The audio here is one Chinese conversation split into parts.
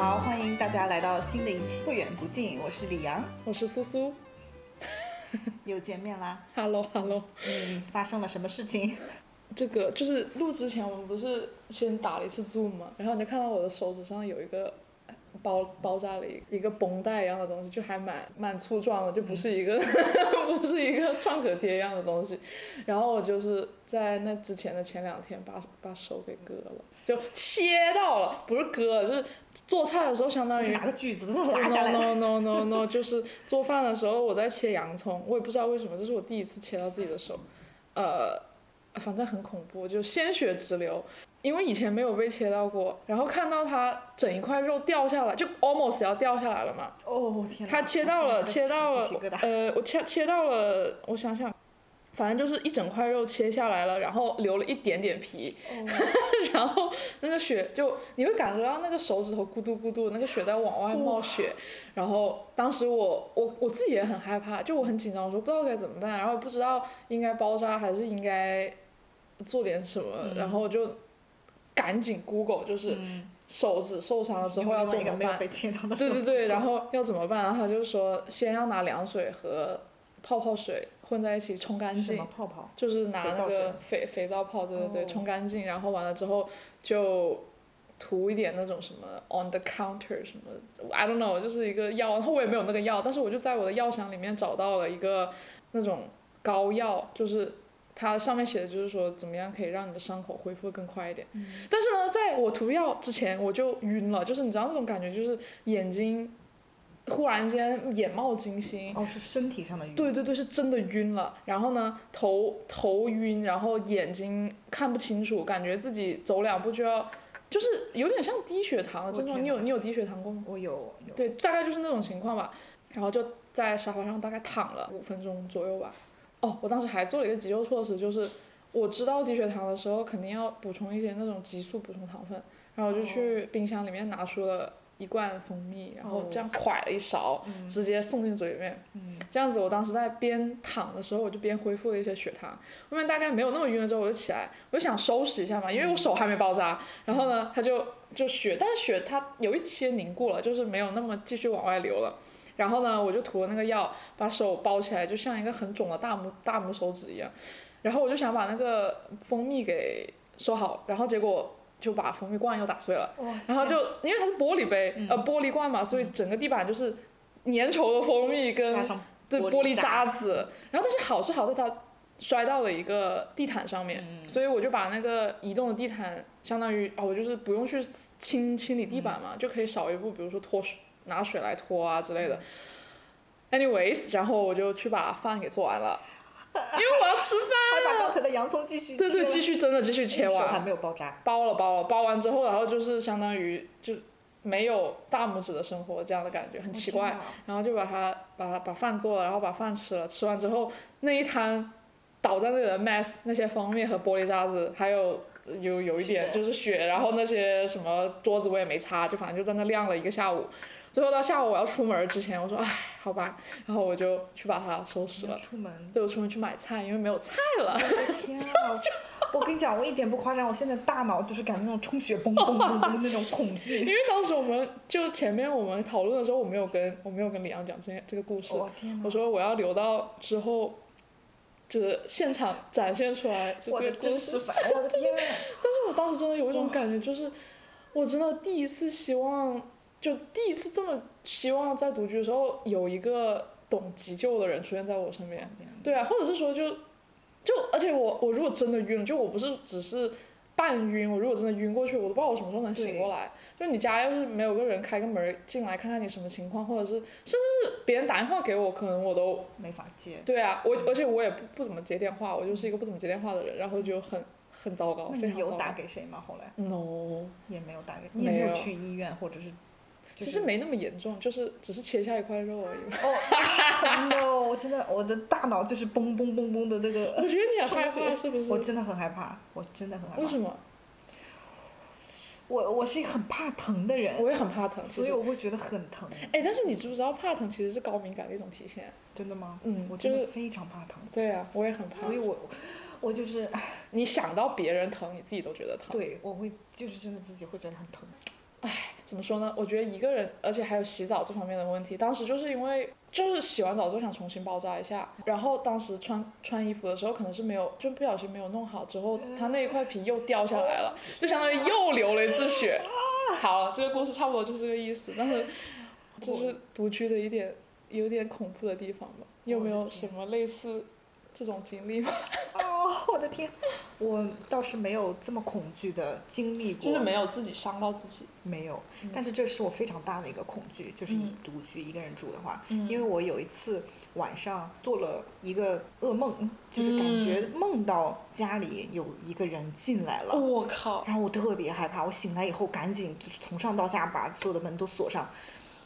好，欢迎大家来到新的一期不远不近，我是李阳，我是苏苏 又见面啦。，Hello Hello。嗯，发生了什么事情？这个就是录之前我们不是先打了一次 Zoom 嘛，然后你就看到我的手指上有一个包包扎了一一个绷带一样的东西，就还蛮蛮粗壮的，就不是一个 不是一个创可贴一样的东西。然后我就是在那之前的前两天把把手给割了，就切到了，不是割，就是做菜的时候相当于拿个锯子拉下来。no no no no no，就是做饭的时候我在切洋葱，我也不知道为什么，这是我第一次切到自己的手，呃，反正很恐怖，就鲜血直流，因为以前没有被切到过，然后看到它整一块肉掉下来，就 almost 要掉下来了嘛，哦天哪！它切到了，切到了呃，我切切到了，我想想，反正就是一整块肉切下来了，然后留了一点点皮，哦然后那个血就你会感觉到那个手指头咕嘟咕嘟，那个血在往外冒血，然后当时我我我自己也很害怕，就我很紧张，我说不知道该怎么办，然后不知道应该包扎还是应该做点什么，然后我就赶紧 Google 就是手指受伤了之后要怎么办。对对对，然后要怎么办？然后他就说，先要拿凉水和泡泡水混在一起冲干净，泡泡？就是拿那个肥肥皂泡，对对对，哦冲干净，然后完了之后就涂一点那种什么 on the counter 什么，I don't know，就是一个药，然后我也没有那个药，但是我就在我的药箱里面找到了一个那种膏药，就是。它上面写的就是说怎么样可以让你的伤口恢复的更快一点，但是呢，在我涂药之前我就晕了，就是你知道那种感觉，就是眼睛忽然间眼冒金星，哦，是身体上的晕。对对对，是真的晕了。然后呢，头头晕，然后眼睛看不清楚，感觉自己走两步就要，就是有点像低血糖的症状。你有你有低血糖过吗？我有有。对，大概就是那种情况吧。然后就在沙发上大概躺了五分钟左右吧。哦，我当时还做了一个急救措施，就是我知道低血糖的时候肯定要补充一些那种激素补充糖分，然后我就去冰箱里面拿出了一罐蜂蜜，然后这样㧟了一勺，直接送进嘴里面。这样子，我当时在边躺的时候，我就边恢复了一些血糖。后面大概没有那么晕了之后，我就起来，我就想收拾一下嘛，因为我手还没包扎。然后呢，它就就血，但是血它有一些凝固了，就是没有那么继续往外流了。然后呢，我就涂了那个药，把手包起来，就像一个很肿的大拇大拇手指一样。然后我就想把那个蜂蜜给收好，然后结果就把蜂蜜罐又打碎了。然后就因为它是玻璃杯，呃，玻璃罐嘛，所以整个地板就是粘稠的蜂蜜跟对玻璃渣子。然后但是好是好在它摔到了一个地毯上面，所以我就把那个移动的地毯相当于哦，我就是不用去清清理地板嘛，就可以少一步，比如说拖水拿水来拖啊之类的。Anyways，然后我就去把饭给做完了，因为我要吃饭。还把刚才的洋葱继续对对，继续真的继续切手还完，没有包扎。包了包了，包完之后，然后就是相当于就没有大拇指的生活这样的感觉，很奇怪。然后就把它把它把饭做了，然后把饭吃了，吃完之后那一摊倒在那里的 mess，那些蜂蜜和玻璃渣子，还有有有一点就是血，然后那些什么桌子我也没擦，就反正就在那晾了一个下午。最后到下午我要出门之前，我说唉，好吧，然后我就去把它收拾了。出门。对，我出门去买菜，因为没有菜了。我的天啊！我跟你讲，我一点不夸张，我现在大脑就是感觉那种充血嘣嘣嘣嘣那种恐惧 因。为当时我们就前面我们讨论的时候，我没有跟我没有跟李阳讲这这个故事，我天！我说我要留到之后，就是现场展现出来就这个。真实反，我的天啊！但是我当时真的有一种感觉，就是我真的第一次希望，就第一次这么希望在独居的时候有一个懂急救的人出现在我身边。对啊，或者是说就就而且我我如果真的晕了，就我不是只是半晕，我如果真的晕过去，我都不知道我什么时候能醒过来。就你家要是没有个人开个门进来看看你什么情况，或者是甚至是别人打电话给我，可能我都没法接。对啊，我而且我也不不怎么接电话，我就是一个不怎么接电话的人，然后就很很糟糕，那你有。打给谁吗？后来 no，也没有打给，你也没有去医院或者是。就是其实没那么严重，就是只是切下一块肉而已。哦，no！我真的，我的大脑就是嘣嘣嘣嘣的那个。我觉得你很害怕，是不是？我真的很害怕，我真的很害怕。为什么？我我是一个很怕疼的人，我也很怕疼，所以我会觉得很疼。哎，但是你知不知道怕疼其实是高敏感的一种体现？真的吗？嗯，我就是真的非常怕疼，对啊，我也很怕所。以我我就是你想到别人疼，你自己都觉得疼。对我会就是真的自己会觉得很疼。怎么说呢？我觉得一个人，而且还有洗澡这方面的问题。当时就是因为就是洗完澡之后想重新包扎一下，然后当时穿穿衣服的时候可能是没有，就不小心没有弄好，之后它那一块皮又掉下来了，就相当于又流了一次血。好，这个故事差不多就是这个意思，但是这是独居的一点有点恐怖的地方吧？你有没有什么类似这种经历吗？哦，我的天，我倒是没有这么恐惧的经历过，就是没有自己伤到自己。没有，但是这是我非常大的一个恐惧，就是独居一个人住的话，嗯因为我有一次晚上做了一个噩梦，就是感觉梦到家里有一个人进来了，我靠！然后我特别害怕，我醒来以后赶紧就是从上到下把所有的门都锁上，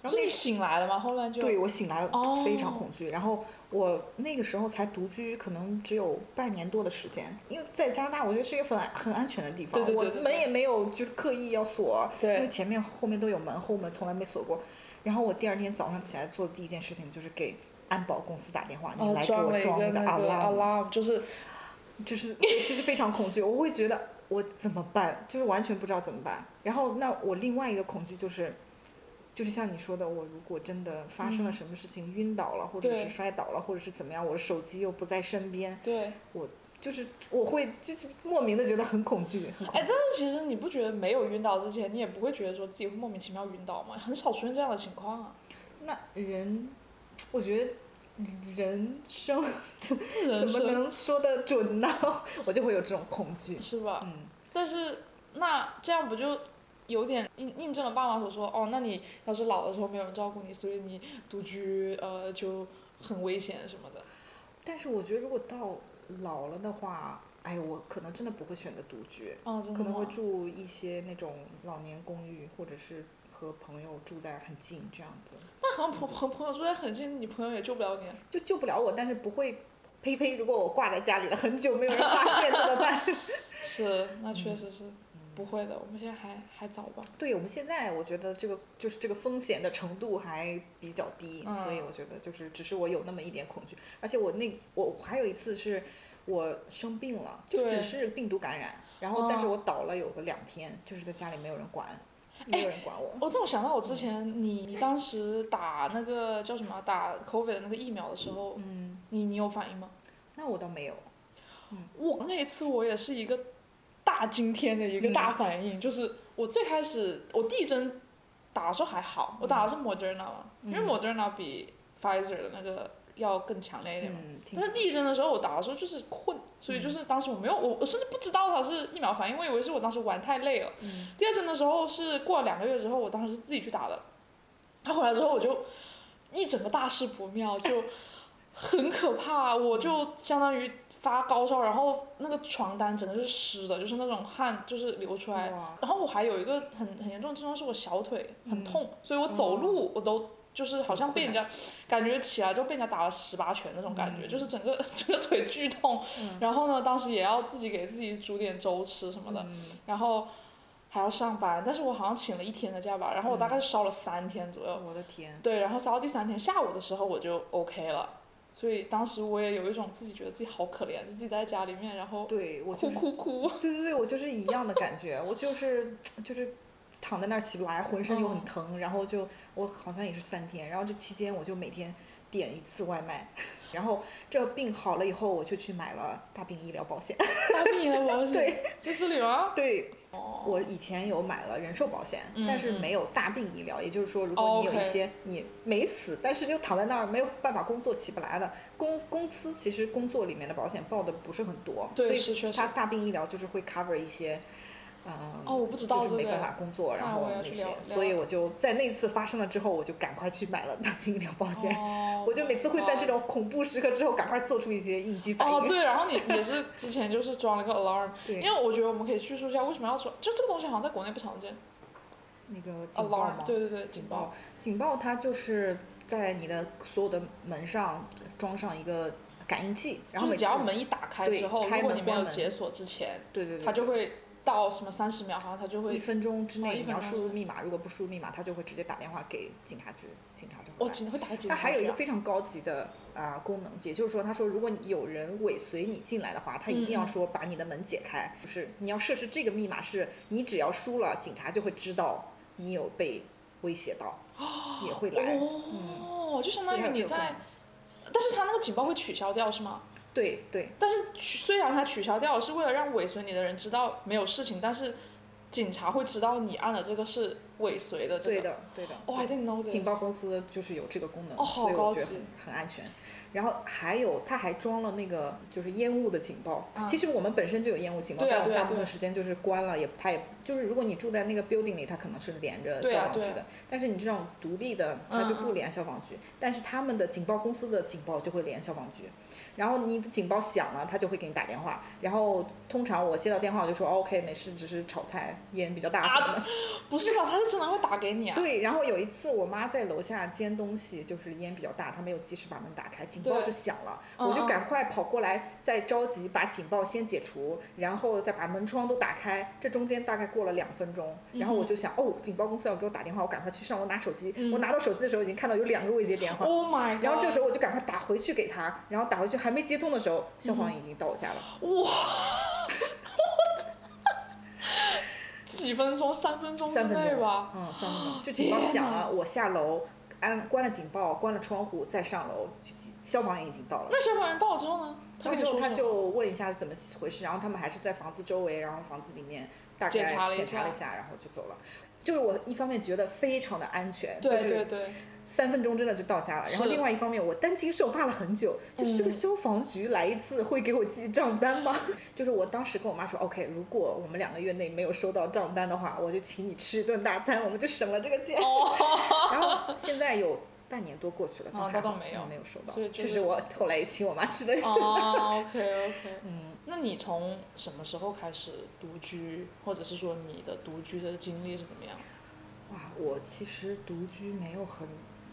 然后那醒来了吗？后来就对我醒来了哦。非常恐惧，然后我那个时候才独居，可能只有半年多的时间，因为在加拿大我觉得是一个很安很安全的地方，对对对对我门也没有就是刻意要锁，因为前面后面都有门，后门从来没锁过。然后我第二天早上起来做的第一件事情就是给安保公司打电话，你哦来给我装那个 alarm，alarm，就是 就是就是非常恐惧，我会觉得我怎么办，就是完全不知道怎么办。然后那我另外一个恐惧就是，就是像你说的，我如果真的发生了嗯什么事情，晕倒了，或者是摔倒了，或者是怎么样，我的手机又不在身边，对。就是我会就是莫名的觉得很恐惧，很恐哎，惧。但是其实你不觉得没有晕倒之前，你也不会觉得说自己会莫名其妙晕倒吗？很少出现这样的情况啊。那人，我觉得人生怎么能说得准呢？我就会有这种恐惧。是吧？嗯，但是那这样不就有点印印证了爸妈所说哦，那你要是老的时候没有人照顾你，所以你独居呃就很危险什么的。但是我觉得如果到老了的话，哎，我可能真的不会选择独居。哦，可能会住一些那种老年公寓，或者是和朋友住在很近这样子，那和朋和朋友住在很近，你朋友也救不了你啊。就救不了我，但是不会，呸呸，如果我挂在家里了很久没有人发现怎么办？是，那确实是不会的。我们现在还还早吧。对我们现在，我觉得这个就是这个风险的程度还比较低，嗯所以我觉得就是只是我有那么一点恐惧，而且我那我还有一次是我生病了，就对只是病毒感染，然后但是哦我倒了有个两天，就是在家里没有人管，没有人管我。我这么想到我之前你你当时打那个叫什么打 COVID 的那个疫苗的时候，嗯，你你有反应吗？那我倒没有。嗯我那一次我也是一个大惊天的一个大反应，就是我最开始我第一针打的时候还好，我打的是 Moderna 嘛，因为 Moderna 比 Pfizer 的那个要更强烈一点嘛。嗯，但是第一针的时候我打的时候就是困，所以就是当时我没有我我甚至不知道它是疫苗反应，我以为是我当时玩太累了。嗯。第二针的时候是过了两个月之后，我当时是自己去打的，他回来之后我就一整个大事不妙，就很可怕，我就相当于发高烧，然后那个床单整个是湿的，就是那种汗就是流出来，然后我还有一个很很严重的症状是我小腿很嗯。痛，所以我走路我都就是好像被人家感觉起来就被人家打了十八拳那种感觉，嗯。就是整个 整个腿剧痛。嗯。然后呢，当时也要自己给自己煮点粥吃什么的，嗯。然后还要上班，但是我好像请了一天的假吧，然后我大概烧了三天左右。我的天，对，然后烧到第三天下午的时候我就 OK 了。所以当时我也有一种自己觉得自己好可怜，就自己在家里面，然后哭对我就是，哭哭。对对对，我就是一样的感觉，我就是就是躺在那儿起不来，浑身又很嗯疼，然后就我好像也是三天，然后这期间我就每天点一次外卖，然后这个病好了以后，我就去买了大病医疗保险。大病医疗保险 对，在这里吗？对，哦，我以前有买了人寿保险，嗯但是嗯没有大病医疗，也就是说，如果哦你有一些你没死，但是就躺在那儿没有办法工作起不来的，公公司其实工作里面的保险报的不是很多，对，所以它。大病医疗就是会 cover 一些，嗯，哦我不知道就是没办法工作，然后那些所以我就在那次发生了之后，我就赶快去买了大病医疗保险。哦，我就每次会在这种恐怖时刻之后，赶快做出一些应激反应。哦，对，然后你 也是之前就是装了个 alarm，对因为我觉得我们可以叙述一下为什么要装，就这个东西好像在国内不常见那个警报吗对对对，警警报，，警报它就是在你的所有的门上装上一个感应器，然后就是只要门一打开对之后，开如果你没有解锁之前，对对对，它就会到什么三十秒，好像他就会一，分钟之哦内你要输入密码，如果不输入密码，他就会直接打电话给警察局，警察就会哦，来。警会打给警它察局啊还有一个非常高级的啊、功能，也就是说，他说如果有人尾随你进来的话，他一定要说把你的门解开，就是你要设置这个密码是，你只要输了，警察就会知道你有被威胁到，也会来。哦，就相当于你在但是他那个警报会取消掉是吗？对对。但是虽然他取消掉是为了让尾随你的人知道没有事情，但是警察会知道你按的这个是尾随的这个。对的对的。哦、i didn't know this。警报公司就是有这个功能，哦好所以我觉得高级很很安全。然后还有，它还装了那个就是烟雾的警报。嗯其实我们本身就有烟雾警报，但大部分时间就是关了，也它也就是如果你住在那个 building 里，它可能是连着消防局的。但是你这种独立的，它就不连消防局。但是他们的警报公司的警报就会连消防局。然后你的警报响了，他就会给你打电话。然后通常我接到电话我就说、哦 OK 没事，只是炒菜烟比较大什么的。不是吧？他是真的会打给你啊？对，然后有一次我妈在楼下煎东西，就是烟比较大，她没有及时把门打开，警报就响了，我就赶快跑过来，再着急把警报先解除，然后再把门窗都打开。这中间大概过了两分钟，然后我就想，哦，警报公司要给我打电话，我赶快去上楼拿手机。嗯我拿到手机的时候已经看到有两个未接电话。Oh my god！然后这时候我就赶快打回去给他，然后打回去还没接通的时候，消防员已经到我家了。哇，几分钟，三分钟之内吧。嗯，三分钟，就警报响了，我下楼，按关了警报，关了窗户，再上楼，消防员已经到了。那消防员到了之后呢？他跟到时候他？就问一下是怎么回事，然后他们还是在房子周围，然后房子里面大概检查了一下，然后就走了。就是我一方面觉得非常的安全，就是对对对，三分钟真的就到家了。然后另外一方面，我担惊受怕了很久，就是这个嗯消防局来一次会给我寄账单吗？就是我当时跟我妈说，OK，如果我们两个月内没有收到账单的话，我就请你吃一顿大餐，我们就省了这个钱。哦，然后现在有半年多过去了，哦还好那倒没有嗯没有收到所以。就是我后来也请我妈吃的。哦，OK OK。嗯，那你从什么时候开始独居，或者是说你的独居的经历是怎么样？哇，我其实独居没有很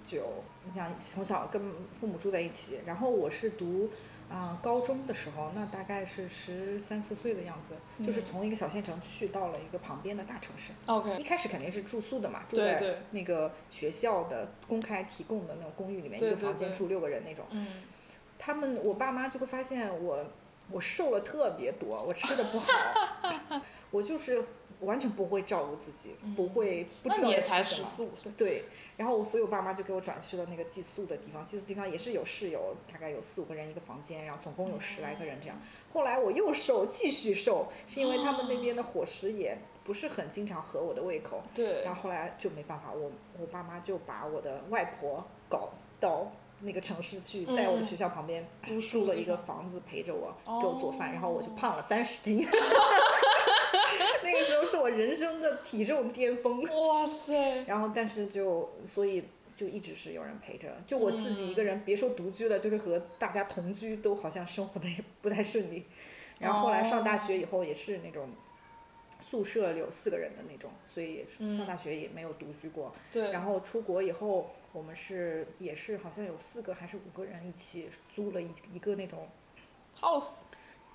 久，你想从小跟父母住在一起，然后我是读啊、高中的时候，那大概是十三四岁的样子，就是嗯从一个小县城去到了一个旁边的大城市。OK，一开始肯定是住宿的嘛，住在那个学校的公开提供的那种公寓里面，对对一个房间住六个人那种。嗯，他们我爸妈就会发现我我瘦了特别多，我吃的不好，我就是完全不会照顾自己，不会不知道吃什么。四五岁，对，然后我所以我爸妈就给我转去了那个寄宿的地方，寄宿地方也是有室友，大概有四五个人一个房间，然后总共有十来个人这样。后来我又瘦，继续瘦，是因为他们那边的伙食也不是很经常合我的胃口。对然，后后来就没办法，我我爸妈就把我的外婆搞到那个城市去，在我的嗯。学校旁边租住了一个房子陪着我，给我做饭，然后我就哦胖了三十斤。那个时候是我人生的体重巅峰。哇塞，然后但是就所以就一直是有人陪着，就我自己一个人，别说独居了，就是和大家同居都好像生活的也不太顺利。然后后来上大学以后也是那种宿舍里有四个人的那种，所以上大学也没有独居过。对，然后出国以后，我们是也是好像有四个还是五个人一起租了一一个那种 house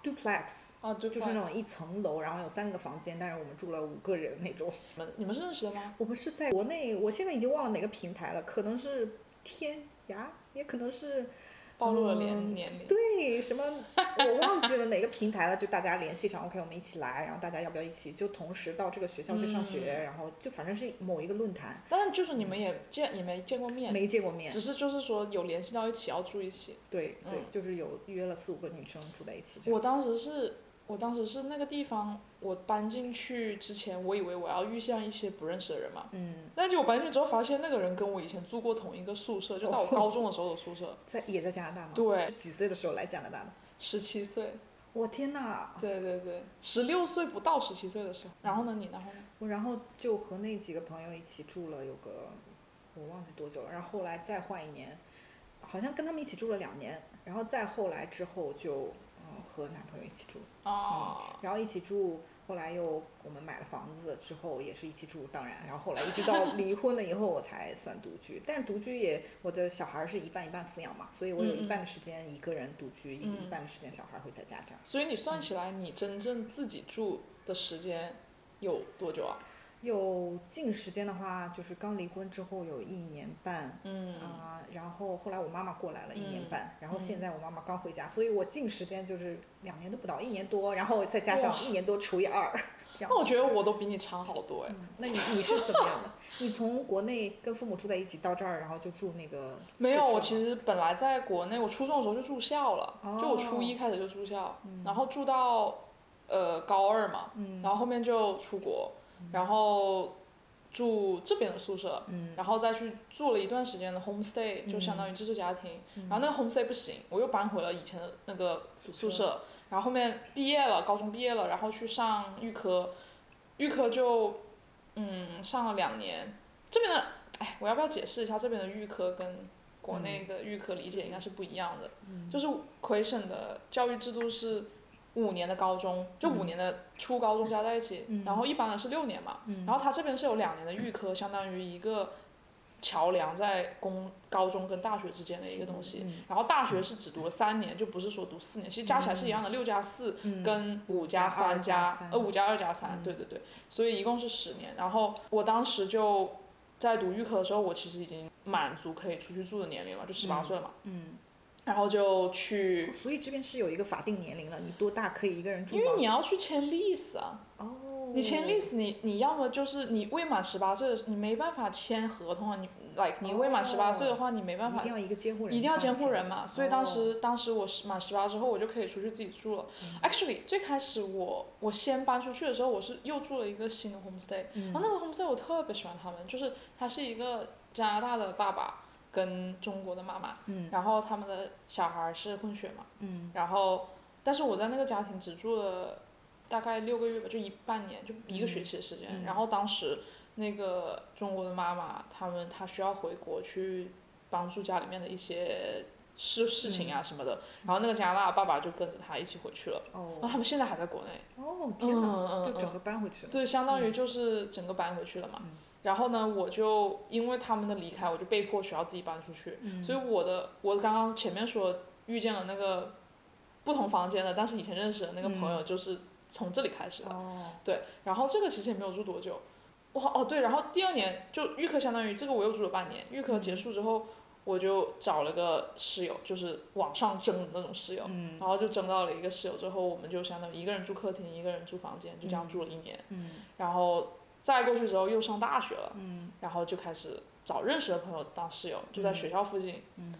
duplex，啊，对，就是那种一层楼，然后有三个房间，但是我们住了五个人那种。你们你们是认识的吗？我们是在国内，我现在已经忘了哪个平台了，可能是天涯，也可能是暴露了年嗯年龄。对什么，我忘记了哪个平台了，就大家联系上，OK，我们一起来，然后大家要不要一起就同时到这个学校去上学，然后就反正是某一个论坛，但是就是你们也见也没见过面，没见过面，只是就是说有联系到一起要住一起。对对，嗯就是有约了四五个女生住在一起。我当时是，我当时是那个地方，我搬进去之前，我以为我要遇上一些不认识的人嘛，嗯，但结果搬进去之后发现那个人跟我以前住过同一个宿舍，就在我高中的时候的宿舍。在也在加拿大吗？对，几岁的时候来加拿大的？十七岁，我天呐！对对对，十六岁不到十七岁的时候。然后呢，你然后呢？我然后就和那几个朋友一起住了有个，我忘记多久了。然后后来再换一年，好像跟他们一起住了两年。然后再后来之后就嗯和男朋友一起住，嗯，然后一起住。后来又我们买了房子之后也是一起住，当然，然后后来一直到 离婚了以后我才算独居。但独居也我的小孩是一半一半抚养嘛，所以我有一半的时间一个人独居，一嗯一半的时间小孩会在家这样。所以你算起来，你真正自己住的时间有多久啊？有近时间的话，就是刚离婚之后有一年半，嗯啊、然后后来我妈妈过来了一年嗯半，然后现在我妈妈刚回家，所以我近时间就是两年都不到，一年多，然后再加上一年多除以二，这样那我觉得我都比你长好多哎。嗯，那你你是怎么样的？你从国内跟父母住在一起到这儿，然后就住那个没有，我其实本来在国内，我初中的时候就住校了，就我初一哦开始就住校，然后住到呃高二嘛，嗯然后后面就出国，然后住这边的宿舍，嗯然后再去住了一段时间的 homestay，就相当于寄宿家庭。然后那个 homestay 不行，我又搬回了以前的那个宿舍。然后后面毕业了，高中毕业了，然后去上预科，预科就嗯上了两年。这边的哎，我要不要解释一下这边的预科跟国内的预科理解应该是不一样的？就是魁省的教育制度是五年的高中，就五年的初高中加在一起，然后一般的是六年嘛。然后他这边是有两年的预科，相当于一个桥梁在公高中跟大学之间的一个东西。然后大学是只读了三年，就不是说读四年，其实加起来是一样的，六加四跟五加三加呃五加二加三，对对对，所以一共是十年。然后我当时就在读预科的时候，我其实已经满足可以出去住的年龄了，就十八岁了嘛。嗯，然后就去，所以这边是有一个法定年龄了，你多大可以一个人住因为你要去签 lease 啊，哦，你签 lease，你你要么就是你未满十八岁的，你没办法签合同啊，你 like 你未满十八岁的话，你没办法一定要一个监护人，一定要监护人嘛，所以当哦。时、当时我是满十八之后，我就可以出去自己住了。Actually，最开始我我先搬出去的时候，我是又住了一个新的 homestay，、然后那个 homestay 我特别喜欢他们，就是他是一个加拿大的爸爸跟中国的妈妈，嗯。然后他们的小孩是混血嘛，嗯。然后但是我在那个家庭只住了大概六个月吧，就一半年，就一个学期的时间。嗯。然后当时那个中国的妈妈，他们她需要回国去帮助家里面的一些事事情啊什么的，然后那个加拿大爸爸就跟着他一起回去了。然后哦他们现在还在国内，哦天嗯哪，嗯。就整个搬回去了，对，相当于就是整个搬回去了嘛。然后呢，我就因为他们的离开，我就被迫需要自己搬出去。所以我的我刚刚前面说遇见了那个不同房间的，但是以前认识的那个朋友，就是从这里开始的。哦对，然后这个其实也没有住多久。哇哦对，然后第二年就预科相当于这个我又住了半年，预科结束之后。我就找了个室友，就是网上征的那种室友，嗯然后就征到了一个室友之后，我们就相当于一个人住客厅，一个人住房间，就这样住了一年。嗯然后再过去之后又上大学了，嗯。然后就开始找认识的朋友当室友，就在学校附近。嗯。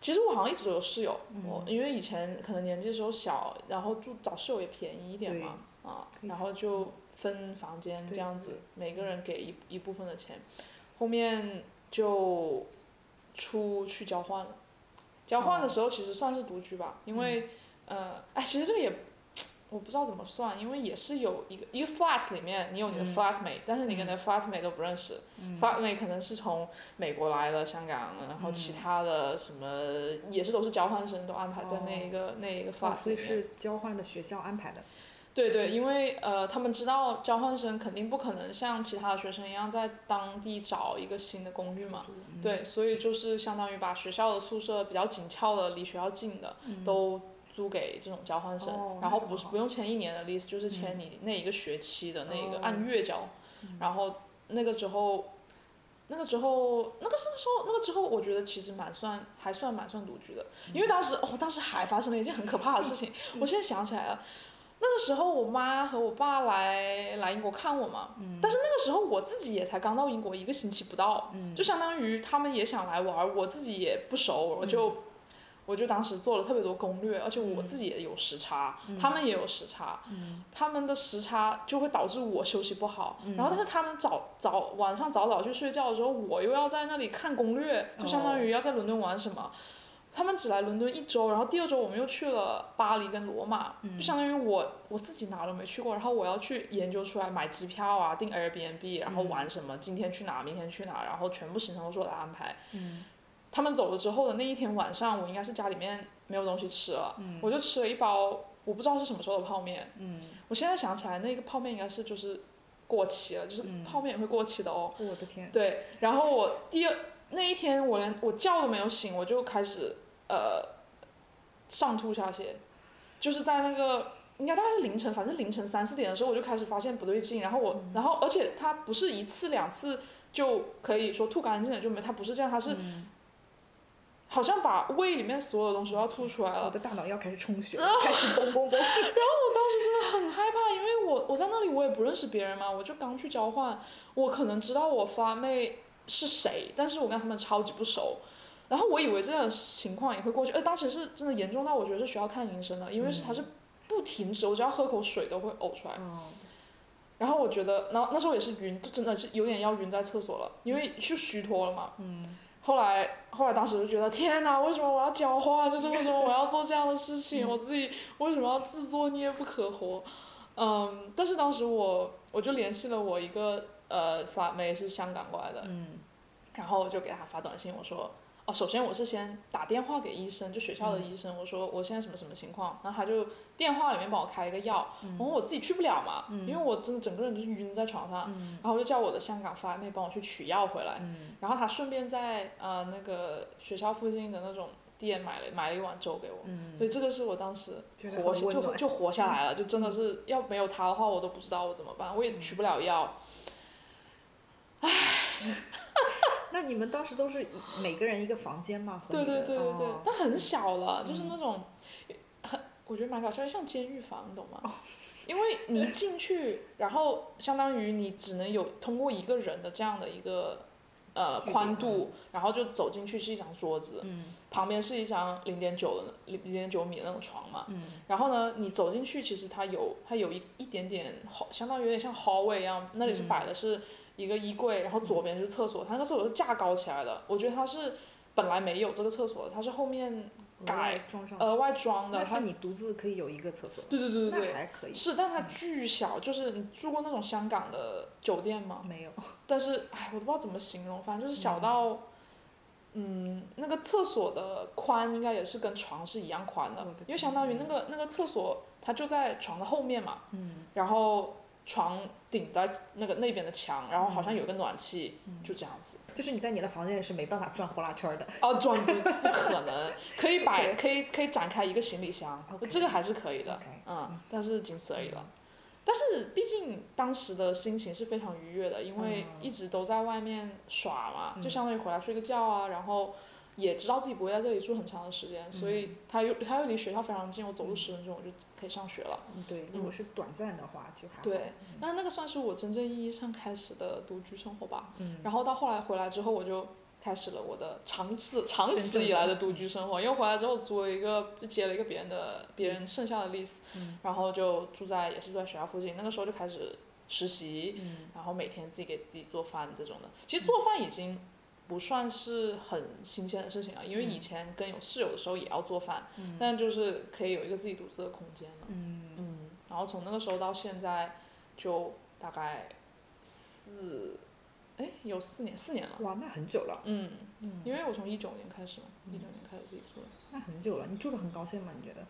其实我好像一直都有室友，我。因为以前可能年纪的时候小，然后住找室友也便宜一点嘛，啊，然后就分房间这样子，每个人给一一部分的钱，后面就出去交换了。交换的时候其实算是独居吧，因为、呃，哎，其实这个也我不知道怎么算，因为也是有一个一个 flat 里面你有你的 flatmate，、但是你跟你的 flatmate 都不认识、f l a t m a t e 可能是从美国来的、香港，然后其他的什么、也是都是交换生，都安排在那一个、那一个 flat 哦，所以。是交换的学校安排的，对对，因为呃，他们知道交换生肯定不可能像其他的学生一样在当地找一个新的公寓嘛，嗯。对，所以就是相当于把学校的宿舍比较紧俏的、离学校近的、都租给这种交换生，然后不是不用签一年的 lease，就是签你那一个学期的那个、哦按月交，然后那个之后。那个之后，那个是那时候，那个之后，我觉得其实蛮算，还算蛮算独居的，因为当时哦，当时还发生了一件很可怕的事情，我现在想起来了，那个时候我妈和我爸来来英国看我嘛，但是那个时候我自己也才刚到英国一个星期不到，就相当于他们也想来玩，我自己也不熟，我就。我就当时做了特别多攻略，而且我自己也有时差，他们也有时差，他们的时差就会导致我休息不好，然后但是他们早早晚上早早去睡觉的时候，我又要在那里看攻略，就相当于要在伦敦玩什么。他们只来伦敦一周，然后第二周我们又去了巴黎跟罗马，就相当于我我自己哪都没去过，然后我要去研究出来买机票啊，订 Airbnb，然后玩什么，今天去哪，明天去哪，然后全部行程都是我的安排。他们走了之后的那一天晚上，我应该是家里面没有东西吃了，我就吃了一包我不知道是什么时候的泡面。我现在想起来，那个泡面应该是就是过期了，就是泡面也会过期的哦。我的天，对，然后我第二那一天我连我觉都没有醒，我就开始呃上吐下泻，就是在那个应该大概是凌晨，反正凌晨三四点的时候我就开始发现不对劲，然后我，然后而且它不是一次两次就可以说吐干净了就没，它不是这样，它是好像把胃里面所有的东西都要吐出来了。我的大脑要开始充血了，开始嘣嘣嘣。然后我当时真的很害怕，因为我我在那里我也不认识别人嘛，我就刚去交换，我可能知道我发妹是谁，但是我跟他们超级不熟。然后我以为这样情况也会过去，呃，当时是真的严重到我觉得是需要看医生的，因为是他是不停止，我只要喝口水都会呕出来。然后我觉得，然后那时候也是晕，就真的是有点要晕在厕所了，因为去虚脱了嘛。嗯。后来，后来当时就觉得天哪，为什么我要讲话？就是为什么我要做这样的事情？我自己为什么要自作孽不可活？嗯，但是当时我我就联系了我一个呃法妹是香港过来的，然后我就给他发短信，我说。哦，首先我是先打电话给医生，就学校的医生，我说我现在什么什么情况，然后他就电话里面帮我开一个药，然后我自己去不了嘛，因为我真的整个人就是晕在床上，然后我就叫我的香港发妹帮我去取药回来，然后他顺便在呃那个学校附近的那种店买了买了一碗粥给我，所以这个是我当时活就就活下来了，就真的是要没有他的话我都不知道我怎么办，我也取不了药，唉。那你们当时都是每个人一个房间吗？对对对对对，但很小了，就是那种，很我觉得蛮搞笑，像监狱房，你懂吗？因为你进去，然后相当于你只能有通过一个人的这样的一个呃宽度，然后就走进去是一张桌子，旁边是一张零点九的零零点九米的那种床嘛，然后呢，你走进去其实它有它有一一点点好，相当于有点像 hallway 一样，那里是摆的是。一个衣柜，然后左边就是厕所，它那个厕所是架高起来的。我觉得它是本来没有这个厕所，它是后面改额外装的。是你独自可以有一个厕所。对对对对对。还可以。是，但它巨小，就是你住过那种香港的酒店吗？没有。但是，哎，我都不知道怎么形容，反正就是小到，嗯，那个厕所的宽应该也是跟床是一样宽的，因为相当于那个那个厕所它就在床的后面嘛。嗯。然后。床顶的那个那边的墙，然后好像有个暖气，就这样子。就是你在你的房间里是没办法转呼啦圈的。哦，转不不可能，可以摆，可以可以展开一个行李箱，这个还是可以的，嗯，但是仅此而已了。但是毕竟当时的心情是非常愉悦的，因为一直都在外面耍嘛，就相当于回来睡个觉啊，然后。也知道自己不会在这里住很长的时间，所以他又他又离学校非常近，我走路十分钟我就可以上学了。嗯，对，如果是短暂的话就还。对，那那个算是我真正意义上开始的独居生活吧。嗯。然后到后来回来之后，我就开始了我的长次长此以来的独居生活，因为回来之后租了一个，就接了一个别人的别人剩下的 lease，然后就住在也是住在学校附近。那个时候就开始实习，然后每天自己给自己做饭这种的。其实做饭已经。不算是很新鲜的事情啊，因为以前跟有室友的时候也要做饭，但就是可以有一个自己独自的空间了。嗯嗯，然后从那个时候到现在，就大概四，哎，有四年，四年了。哇，那很久了。嗯嗯，因为我从一九年开始嘛，一九年开始自己住的。那很久了，你住的很高兴吗？你觉得？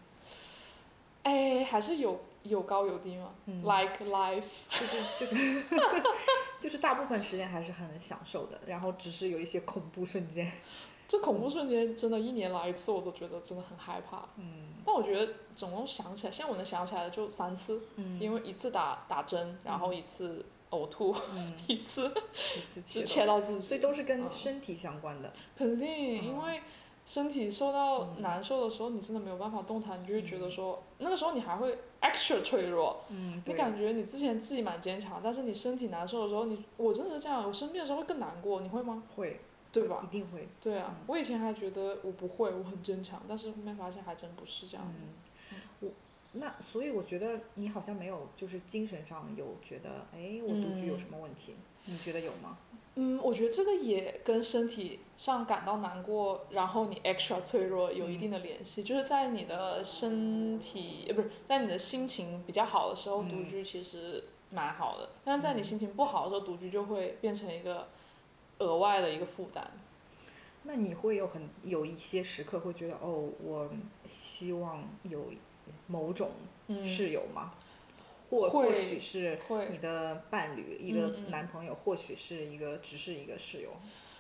哎，还是有有高有低嘛，like life，就是就是，就是大部分时间还是很享受的，然后只是有一些恐怖瞬间。这恐怖瞬间真的，一年来一次，我都觉得真的很害怕。嗯。但我觉得总共想起来，现在我能想起来的就三次，嗯因为一次打打针，然后一次呕吐，一次一次切到自己，所以都是跟身体相关的。肯定，因为。身体受到难受的时候，你真的没有办法动弹，你就会觉得说，那个时候你还会 extra 脆弱。嗯，你感觉你之前自己蛮坚强，但是你身体难受的时候，你我真的是这样，我生病的时候会更难过，你会吗？会，对吧？一定会。对啊，我以前还觉得我不会，我很坚强，但是后面发现还真不是这样的。我那所以我觉得你好像没有，就是精神上有觉得，哎，我独居有什么问题？你觉得有吗？嗯，我觉得这个也跟身体上感到难过，然后你 extra 脆弱有一定的联系。就是在你的身体，呃，不是在你的心情比较好的时候，独居其实蛮好的。但是在你心情不好的时候，独居就会变成一个额外的一个负担。那你会有很有一些时刻会觉得，哦，我希望有某种室友吗？或或许是你的伴侣，一个男朋友，或许是一个只是一个室友。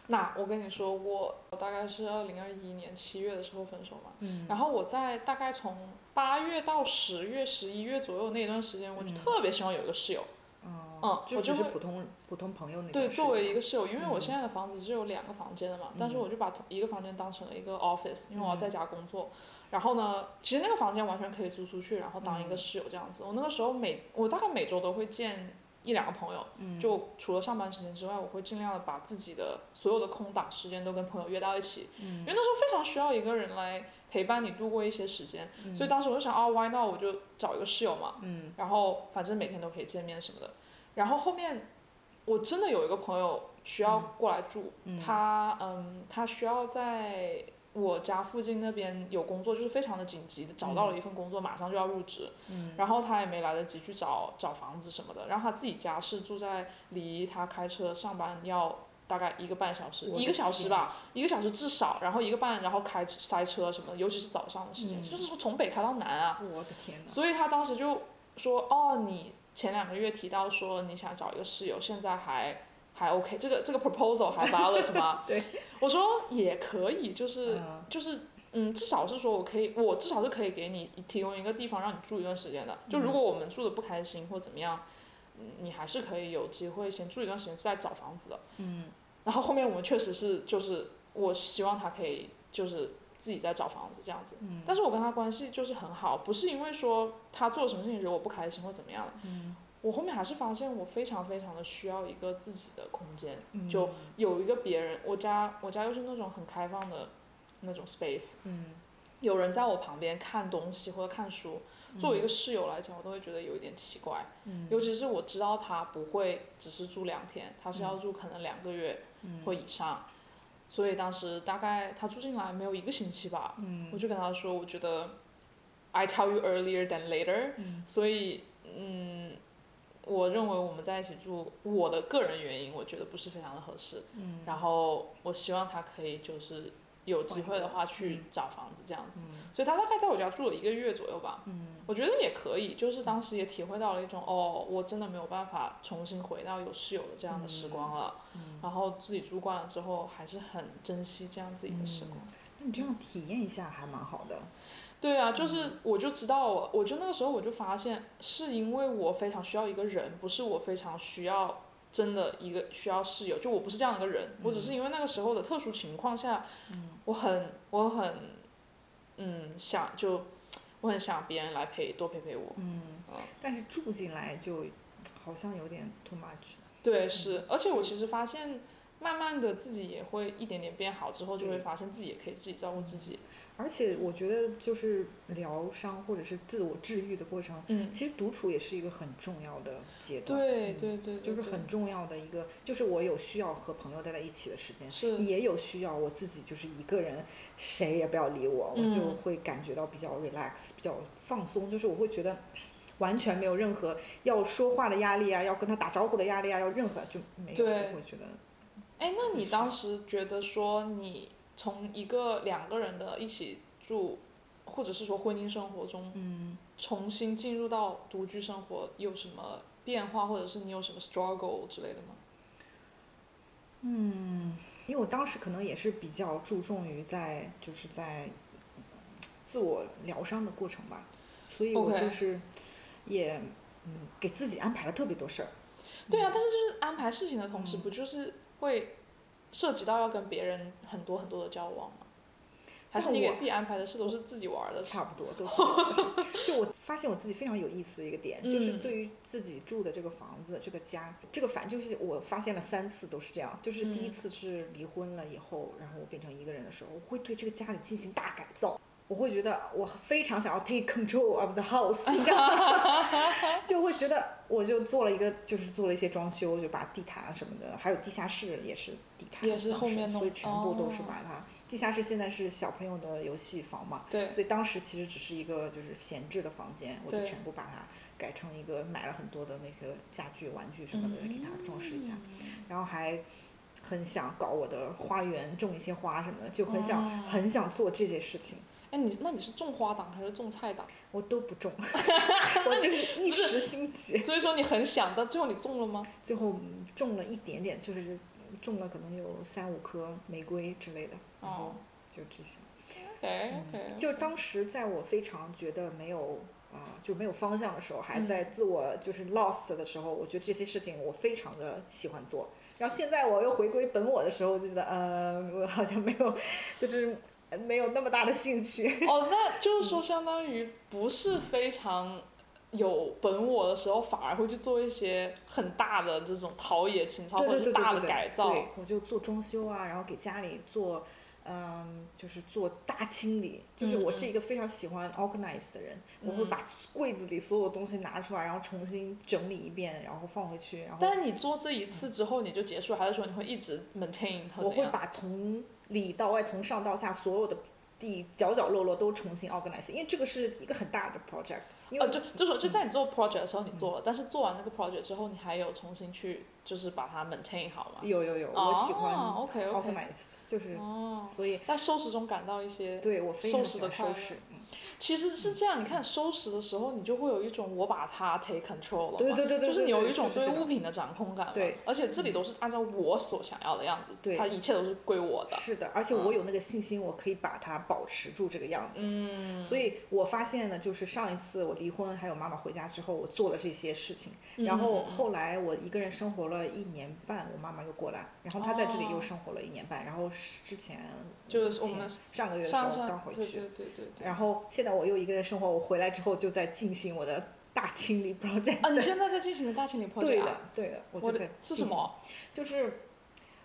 那我跟你说，我我大概是二零二一年七月的时候分手嘛，嗯然后我在大概从八月到十月、十一月左右那一段时间，我就特别希望有一个室友。嗯哦，就就是普通普通朋友那种对，作为一个室友，因为我嗯现在的房子只有两个房间的嘛，但是嗯我就把同一个房间当成了一个 office，因为我要在嗯家工作。然后呢，其实那个房间完全可以租出去，然后当一个嗯室友这样子。我那个时候每我大概每周都会见一两个朋友，嗯就除了上班时间之外，我会尽量的把自己的所有的空档时间都跟朋友约到一起，嗯因为那时候非常需要一个人来陪伴你度过一些时间。嗯所以当时我就想，啊，why not？我就找一个室友嘛，嗯然后反正每天都可以见面什么的。然后后面我真的有一个朋友需要过来住，嗯他嗯，他需要在我家附近那边有工作，就是非常的紧急的找到了一份工作，马上就要入职。嗯然后他也没来得及去找找房子什么的，然后他自己家是住在离他开车上班要大概一个半小时，一个小时吧，一个小时至少，然后一个半，然后开塞车什么的，尤其是早上的时间，嗯就是说从北开到南啊。我的天呐，所以他当时就说：“哦，你前两个月提到说你想找一个室友，现在还还 OK，这个这个 proposal 还 valid 吗？” 对，我说也可以，就是、嗯就是嗯，至少是说我可以，我至少是可以给你提供一个地方让你住一段时间的。就如果我们住的不开心或怎么样，嗯你还是可以有机会先住一段时间再找房子的。嗯然后后面我们确实是就是我希望他可以就是自己在找房子这样子。嗯但是我跟他关系就是很好，不是因为说他做什么事情惹我不开心或怎么样的。嗯我后面还是发现我非常非常的需要一个自己的空间，嗯。就有一个别人，我家我家又是那种很开放的那种 space，嗯。有人在我旁边看东西或者看书，作为一个室友来讲，我都会觉得有一点奇怪。嗯。尤其是我知道他不会只是住两天，他是要住可能两个月嗯。或以上，所以当时大概他住进来没有一个星期吧，嗯。我就跟他说，我觉得 I tell you earlier than later，、嗯。所以嗯，我认为我们在一起住，我的个人原因，我觉得不是非常的合适。嗯然后我希望他可以就是有机会的话去嗯找房子这样子，嗯所以他大概在我家住了一个月左右吧。嗯我觉得也可以，就是当时也体会到了一种哦，我真的没有办法重新回到有室友的这样的时光了。嗯然后自己住惯了之后，还是很珍惜这样自己的时光。那你这样体验一下还蛮好的。对啊，就是我就知道我，我就那个时候我就发现，是因为我非常需要一个人，不是我非常需要真的一个需要室友，就我不是这样一个人，我只是因为那个时候的特殊情况下，我很我很嗯想就我很想别人来陪多陪陪我，嗯嗯，但是住进来就好像有点 too much。对，是，而且我其实发现。慢慢的，自己也会一点点变好，之后就会发现自己也可以自己照顾自己。而且我觉得就是疗伤或者是自我治愈的过程，嗯，其实独处也是一个很重要的阶段。对嗯对对，对就是很重要的一个，就是我有需要和朋友待在一起的时间，是也有需要我自己就是一个人，谁也不要理我，我就嗯会感觉到比较 relax，比较放松，就是我会觉得完全没有任何要说话的压力啊，要跟他打招呼的压力啊，要任何就没有，对我会觉得哎，那你当时觉得说你从一个两个人的一起住，或者是说婚姻生活中，嗯，重新进入到独居生活，有什么变化，或者是你有什么 struggle 之类的吗？嗯因为我当时可能也是比较注重于在就是在自我疗伤的过程吧，所以我就是也嗯给自己安排了特别多事儿。对啊，但是就是安排事情的同时，嗯不就是会涉及到要跟别人很多很多的交往吗？还是我你给自己安排的事都是自己玩的？差不多都是。就我发现我自己非常有意思的一个点，就是嗯对于自己住的这个房子、这个家，这个反就是我发现了三次都是这样。就是第一嗯次是离婚了以后，然后我变成一个人的时候，我会对这个家里进行大改造。我会觉得我非常想要 take control of the house，你知道吗？就会觉得我就做了一个，就是做了一些装修，就把地毯啊什么的，还有地下室也是地毯，也是后面弄所以全部都是哦把它。地下室现在是小朋友的游戏房嘛，对，所以当时其实只是一个就是闲置的房间，我就全部把它改成一个买了很多的那个家具、玩具什么的，给它装饰一下，嗯然后还很想搞我的花园，种一些花什么的，就很想、哦很想做这些事情，哎，你那你是种花党还是种菜党？我都不种，我就是一时兴起，所以说你很想，但最后你种了吗？最后嗯种了一点点，就是种了可能有三五棵玫瑰之类的，然后哦就这些。，OK OK，就当时在我非常觉得没有啊、就没有方向的时候，还嗯在自我就是 lost 的时候，我觉得这些事情我非常的喜欢做。然后现在我又回归本我的时候，我就觉得呃，我好像没有，就是呃没有那么大的兴趣。哦，那就 是说，相当于不是非常有本我的时候，反而会去做一些很大的这种陶冶情操，或者是大的改造。对，我就做装修啊，然后给家里做，嗯，就是做大清理。就是嗯我是一个非常喜欢 organize 的人，我会嗯把柜子里所有东西拿出来，然后重新整理一遍，然后放回去，然后但是你做这一次之后你就结束，还是说你会一直 maintain？我会把从里到外、从上到下所有的地角角落落都重新 organize，因为这个是一个很大的 project。因为哦，就就说就在你做 project 的时候你做了，但是做完那个 project 之后，你还有重新去就是把它 maintain 好吗？有有有，我喜欢哦，OK OK，organize，就是哦，所以在收拾中感到一些对我非常喜收拾的快乐欢收拾。嗯其实是这样，你看收拾的时候，你就会有一种我把它 take control 了嘛，对对对对就是你有一种对物品的掌控感嘛，对而且这里都是按照我所想要的样子，对它一切都是归我的，是的，而且我有那个信心，我可以把它保持住这个样子。嗯，所以我发现呢，就是上一次我离婚，还有妈妈回家之后，我做了这些事情。嗯然后后来我一个人生活了一年半，我妈妈又过来，然后她在这里又哦生活了一年半。然后是之前前就是我们上个月的时候刚回去，对对对对。然后现在我又一个人生活，我回来之后就在进行我的大清理 project。啊，你现在在进行的大清理 project 啊对的，对的，我在进行？是什么？就是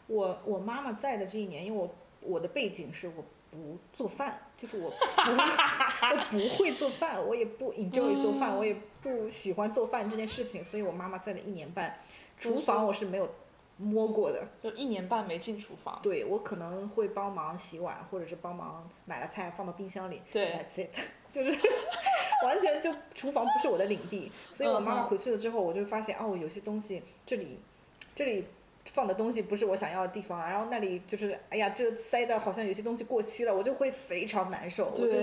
我我妈妈在的这一年，因为我我的背景是我不做饭，就是我不我不会做饭，我也不 enjoy 做饭，嗯我也不喜欢做饭这件事情，所以我妈妈在的一年半，厨房我是没有摸过的。就一年半没进厨房。对我可能会帮忙洗碗，或者是帮忙买了菜放到冰箱里。对 That's it，就是 完全就厨房不是我的领地，所以我妈妈回去了之后，我就发现哦，有些东西这里这里放的东西不是我想要的地方，然后那里就是哎呀，这塞的好像有些东西过期了，我就会非常难受。我就，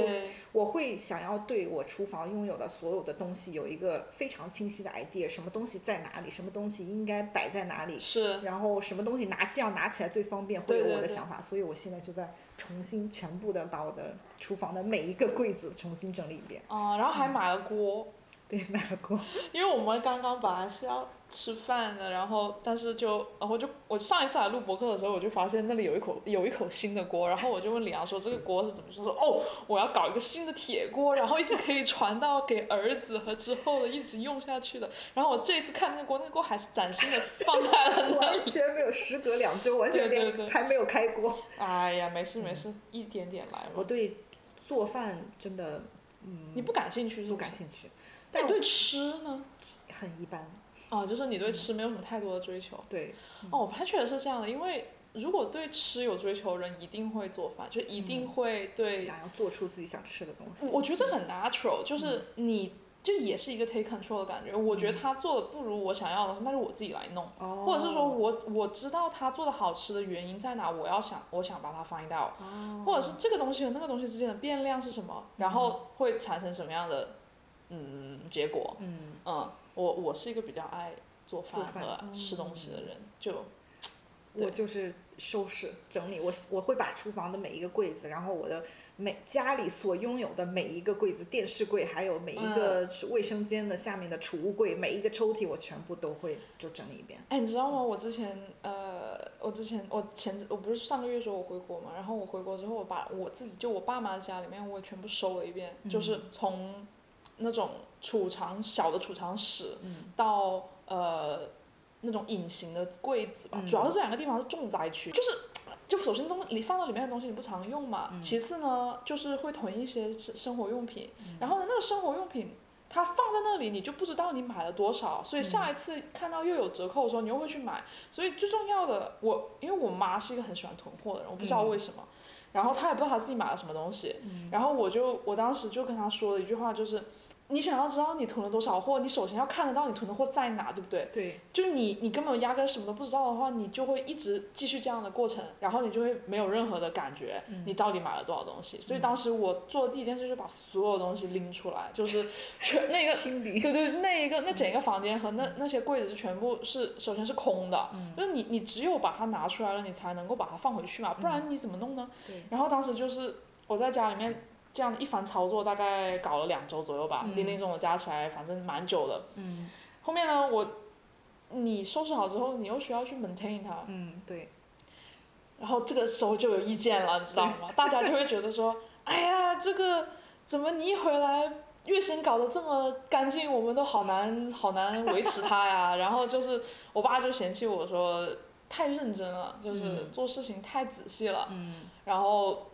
我会想要对我厨房拥有的所有的东西有一个非常清晰的 idea，什么东西在哪里，什么东西应该摆在哪里，是然后什么东西拿这样拿起来最方便，会有我的想法，所以我现在就在重新全部的把我的厨房的每一个柜子重新整理一遍。啊、然后还买了锅，对，买个锅。因为我们刚刚本来是要吃饭的，然后但是就，然后就我上一次来录博客的时候，我就发现那里有一口有一口新的锅，然后我就问李阳说这个锅是怎么说？说哦，我要搞一个新的铁锅，然后一直可以传到给儿子和之后的一直用下去的。然后我这一次看那个锅，那个锅还是崭新的放在了那完。全没有，时隔两周，完全对对对还没有开锅。哎呀，没事没事，一点点来嘛。我对做饭真的，嗯，你不感兴趣是不不？感兴趣，但那你对吃呢？很一般。哦，就是你对吃没有什么太多的追求。对，哦，我发现确实是这样的，因为如果对吃有追求的人，一定会做饭，就一定会对。想要做出自己想吃的东西。我觉得这很 natural，就是你就也是一个 take control 的感觉。我觉得他做的不如我想要的，那就我自己来弄，哦，或者是说我我知道他做的好吃的原因在哪，我要想我想把它 find out，哦，或者是这个东西和那个东西之间的变量是什么，然后会产生什么样的嗯结果。嗯，嗯，我我是一个比较爱做饭和吃东西的人，就我就是收拾整理，我我会把厨房的每一个柜子，然后我的每家里所拥有的每一个柜子，电视柜，还有每一嗯个卫生间的下面的储物柜，每一个抽屉，我全部都会就整理一遍。哎，你知道吗？我之前呃，我之前我前我不是上个月说我回国嘛，然后我回国之后，我把我自己就我爸妈家里面我也全部收了一遍，就是从那种储藏小的储藏室嗯。到呃那种隐形的柜子吧，嗯。主要是这两个地方是重灾区，就是。就首先东你放到里面的东西你不常用嘛，嗯。其次呢就是会囤一些生生活用品，然后呢那个生活用品它放在那里你就不知道你买了多少，所以下一次看到又有折扣的时候你又会去买，所以最重要的我因为我妈是一个很喜欢囤货的人，我不知道为什么，然后她也不知道她自己买了什么东西，然后我就我当时就跟她说了一句话就是。你想要知道你囤了多少货，你首先要看得到你囤的货在哪，对不对？对，就是你你根本压根什么都不知道的话，你就会一直继续这样的过程，然后你就会没有任何的感觉，你到底买了多少东西。所以当时我做的第一件事就是把所有东西拎出来，就是全 那个清理。对对，那一个那整个房间和那那些柜子是全部是首先是空的，就是你你只有把它拿出来了，你才能够把它放回去嘛，不然你怎么弄呢？然后当时就是我在家里面。这样一番操作大概搞了两周左右吧，零零总总加起来反正蛮久的。嗯。后面呢，我，你收拾好之后，你又需要去 maintain 它。嗯，对。然后这个时候就有意见了，你知道吗？大家就会觉得说，哎呀，这个怎么你一回来，月薪搞得这么干净，我们都好难好难维持它呀。然后就是我爸就嫌弃我说太认真了，就是做事情太仔细了。嗯。然后。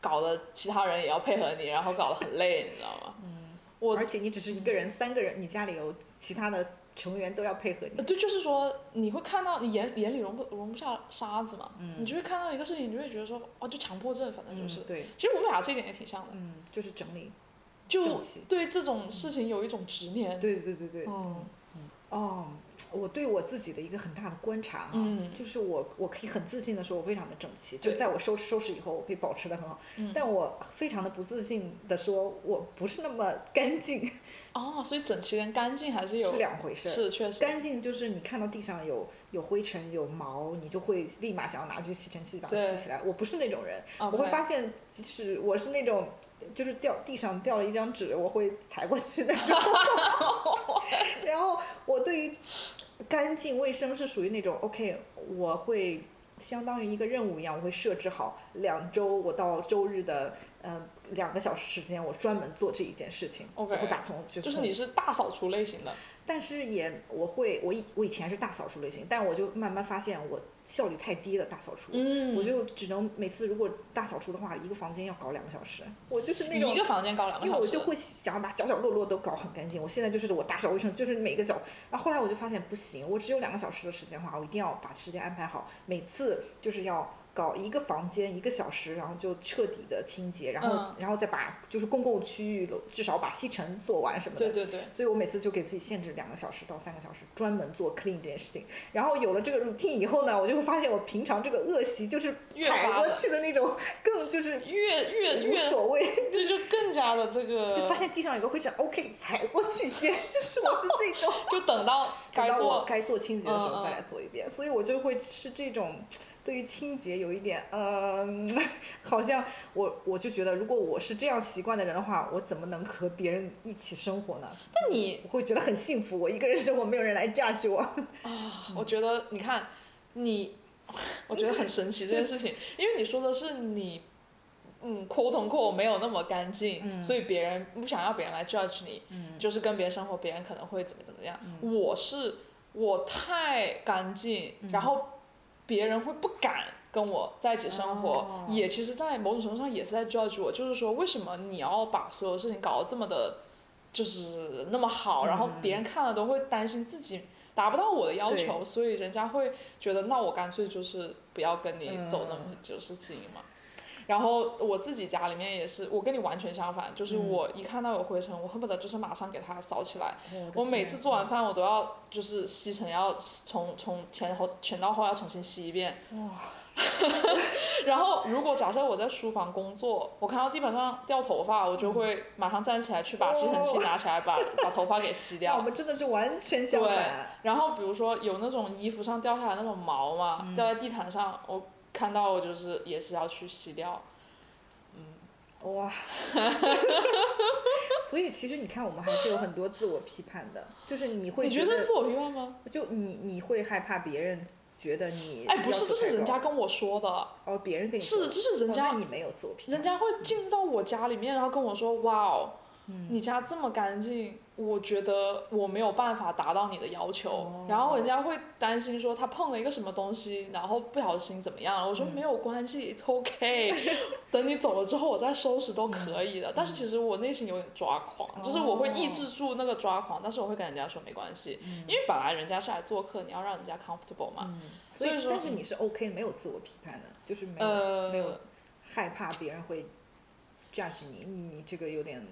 搞得其他人也要配合你，然后搞得很累，你知道吗？嗯。我而且你只是一个人，三个人，你家里有其他的成员都要配合你。对，就是说你会看到你眼眼里容不容不下沙子嘛？嗯。你就会看到一个事情，你就会觉得说，哦，就强迫症，反正就是。对。其实我们俩这一点也挺像的。嗯，就是整理。就对这种事情有一种执念。对对对对。嗯。哦。我对我自己的一个很大的观察啊，就是我我可以很自信的说，我非常的整齐，就在我收拾收拾以后，我可以保持的很好。但我非常的不自信的说，我不是那么干净。哦，所以整齐跟干净还是有是两回事。是确实。干净就是你看到地上有有灰尘有毛，你就会立马想要拿去吸尘器把它吸起来。我不是那种人，我会发现，即使我是那种。就是掉地上掉了一张纸，我会踩过去那种。然后我对于干净卫生是属于那种 OK，我会相当于一个任务一样，我会设置好两周，我到周日的嗯两个小时时间，我专门做这一件事情。OK，我会打从就是你是大扫除类型的。但是也我会我以我以前是大扫除类型，但我就慢慢发现我效率太低了大扫除，我就只能每次如果大扫除的话，一个房间要搞两个小时，我就是那种一个房间搞两个小时，因为我就会想要把角角落落都搞很干净。我现在就是我打扫卫生，就是每个角。然后后来我就发现不行，我只有两个小时的时间的话，我一定要把时间安排好，每次就是要。搞一个房间一个小时，然后就彻底的清洁，然后然后再把就是公共区域至少把吸尘做完什么的。对对对。所以我每次就给自己限制两个小时到三个小时，专门做 clean 这件事情。然后有了这个 routine 以后呢，我就会发现我平常这个恶习就是踩过去的那种，更就是越越越无所谓，这就更加的这个。就发现地上有个灰尘，OK，踩过去先，就是我是这种。就等到该做该做清洁的时候再来做一遍，所以我就会是这种。对于清洁有一点，嗯，好像我我就觉得，如果我是这样习惯的人的话，我怎么能和别人一起生活呢？那你会觉得很幸福，我一个人生活，没有人来 judge 我。啊，我觉得你看，你，我觉得很神奇这件事情，因为你说的是你，嗯，抠同抠没有那么干净，所以别人不想要别人来 judge 你，就是跟别人生活，别人可能会怎么怎么样。我是我太干净，然后。别人会不敢跟我在一起生活，也其实，在某种程度上也是在 judge 我，就是说，为什么你要把所有事情搞得这么的，就是那么好，然后别人看了都会担心自己达不到我的要求，所以人家会觉得，那我干脆就是不要跟你走那么就是近嘛。然后我自己家里面也是，我跟你完全相反，就是我一看到有灰尘，我恨不得就是马上给它扫起来。我每次做完饭，我都要就是吸尘，要从从前后前到后要重新吸一遍。哇 然后如果假设我在书房工作，我看到地板上掉头发，我就会马上站起来去把吸尘器拿起来，把把头发给吸 掉。我们真的是完全相反。对。然后比如说有那种衣服上掉下来那种毛嘛，掉在地毯上，我。看到我就是也是要去洗掉，嗯，哇，所以其实你看，我们还是有很多自我批判的，就是你会觉得自我批判吗？就你你会害怕别人觉得你哎，不是，这是人家跟我说的，哦，别人跟你是，这是人家，你没有自我批判，人家会进到我家里面，然后跟我说，哇哦，你家这么干净。我觉得我没有办法达到你的要求，然后人家会担心说他碰了一个什么东西，然后不小心怎么样了？我说没有关系，it's OK，等你走了之后我再收拾都可以的。但是其实我内心有点抓狂，就是我会抑制住那个抓狂，但是我会跟人家说没关系，因为本来人家是来做客，你要让人家 comfortable 嘛。所以说，但是你是 OK，没有自我批判的，就是没有没有害怕别人会 judge 你，你这个有点。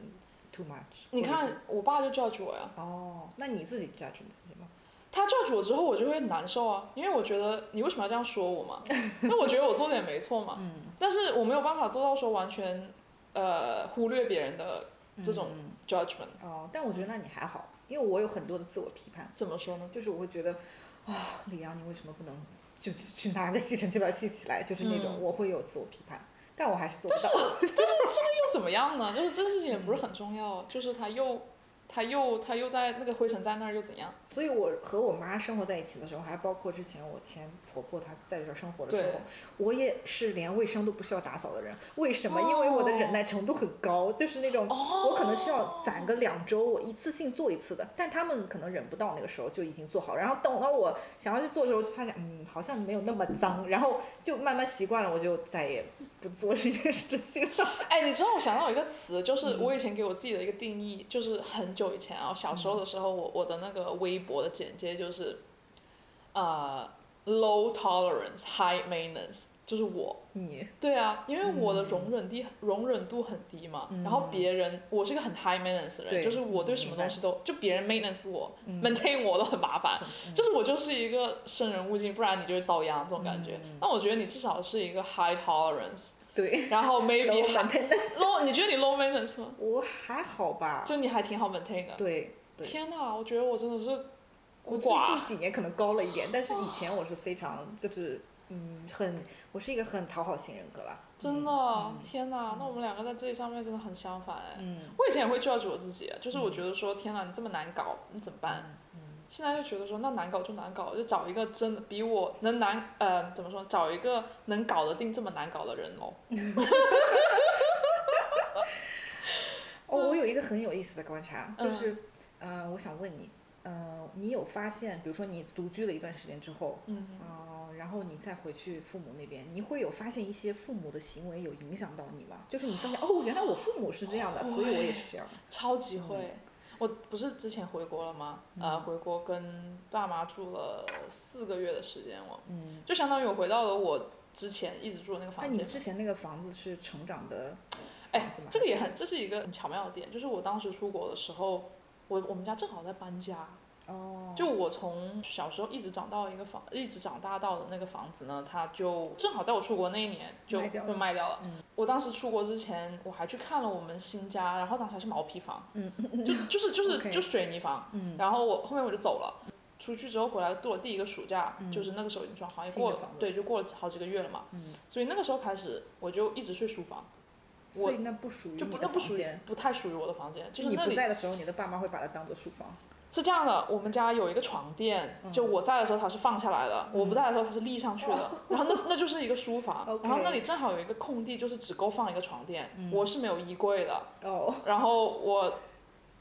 Too much？你看我爸就 judge 我呀，哦，那你自己 judge 你自己吗？他 judge 我之后，我就会难受啊，因为我觉得你为什么要这样说我嘛？那我觉得我做的也没错嘛，嗯但是我没有办法做到说完全呃忽略别人的这种嗯 judgment，、哦，但我觉得那你还好，因为我有很多的自我批判，怎么说呢？就是我会觉得，啊、李阳，你为什么不能就去拿个吸尘器把它吸起来？就是那种嗯我会有自我批判，但我还是做不到。又怎么样呢？就是这个事情也不是很重要，就是他又他又他又在那个灰尘在那儿又怎样？所以我和我妈生活在一起的时候，还包括之前我前婆婆她在这儿生活的时候，我也是连卫生都不需要打扫的人。为什么？因为我的忍耐程度很高，就是那种哦我可能需要攒个两周，我一次性做一次的。但他们可能忍不到那个时候就已经做好，然后等到我想要去做的时候，就发现嗯好像没有那么脏，然后就慢慢习惯了，我就再也不做这件事情了。哎，你知道我想到一个词，就是嗯我以前给我自己的一个定义，就是很久以前啊，小时候的时候，我我的那个微博的简介就是，呃，low tolerance high maintenance，就是我。你。对啊，因为我的容忍低、容忍度很低嘛，然后别人我是一个很 high maintenance 的人，就是我对什么东西都就别人 maintenance 我、嗯。maintain 我都很麻烦，就是我就是一个生人勿近，不然你就会遭殃这种感觉。那我觉得你至少是一个 high tolerance，对，然后 maybe low maintenance low，你觉得你 low maintenance 吗？我还好吧。就你还挺好 maintain 的。对对。天哪，我觉得我真的是我最孤寡近几年可能高了一点，但是以前我是非常就是嗯很，我是一个很讨好型人格啦。真的，嗯天哪！那我们两个在这一上面真的很相反哎。嗯我以前也会 judge 我自己，就是我觉得说，天哪，你这么难搞，你怎么办？嗯现在就觉得说，那难搞就难搞，就找一个真的比我能难，呃，怎么说？找一个能搞得定这么难搞的人喽。哦，我有一个很有意思的观察，嗯就是呃，我想问你，呃，你有发现，比如说你独居了一段时间之后，嗯，呃，然后你再回去父母那边，你会有发现一些父母的行为有影响到你吗？就是你发现哦，原来我父母是这样的，所以我也是这样的。超级会。我不是之前回国了吗？呃，回国跟爸妈住了四个月的时间，我嗯，就相当于我回到了我之前一直住的那个那你房间。之前那个房子是成长的哎？这个也很，这是一个很巧妙的点，就是我当时出国的时候，我我们家正好在搬家，哦，就我从小时候一直长到一个房，一直长大到的那个房子呢，它就正好在我出国那一年就卖掉了被卖掉了。嗯我当时出国之前，我还去看了我们新家，然后当时还是毛坯房，嗯 就就是就是就水泥房，嗯然后我后面我就走了。出去之后回来度了第一个暑假，就是那个时候已经装过了对，就过了好几个月了嘛。嗯所以那个时候开始，我就一直睡书房，所以那不属于就你的不那不属于房间。不太属于我的房间，就是你那里不在的时候，你的爸妈会把它当做书房。是这样的，我们家有一个床垫，嗯就我在的时候它是放下来的，我不在的时候它是立上去的，然后那那就是一个书房然后那里正好有一个空地，就是只够放一个床垫，嗯我是没有衣柜的，哦，然后我。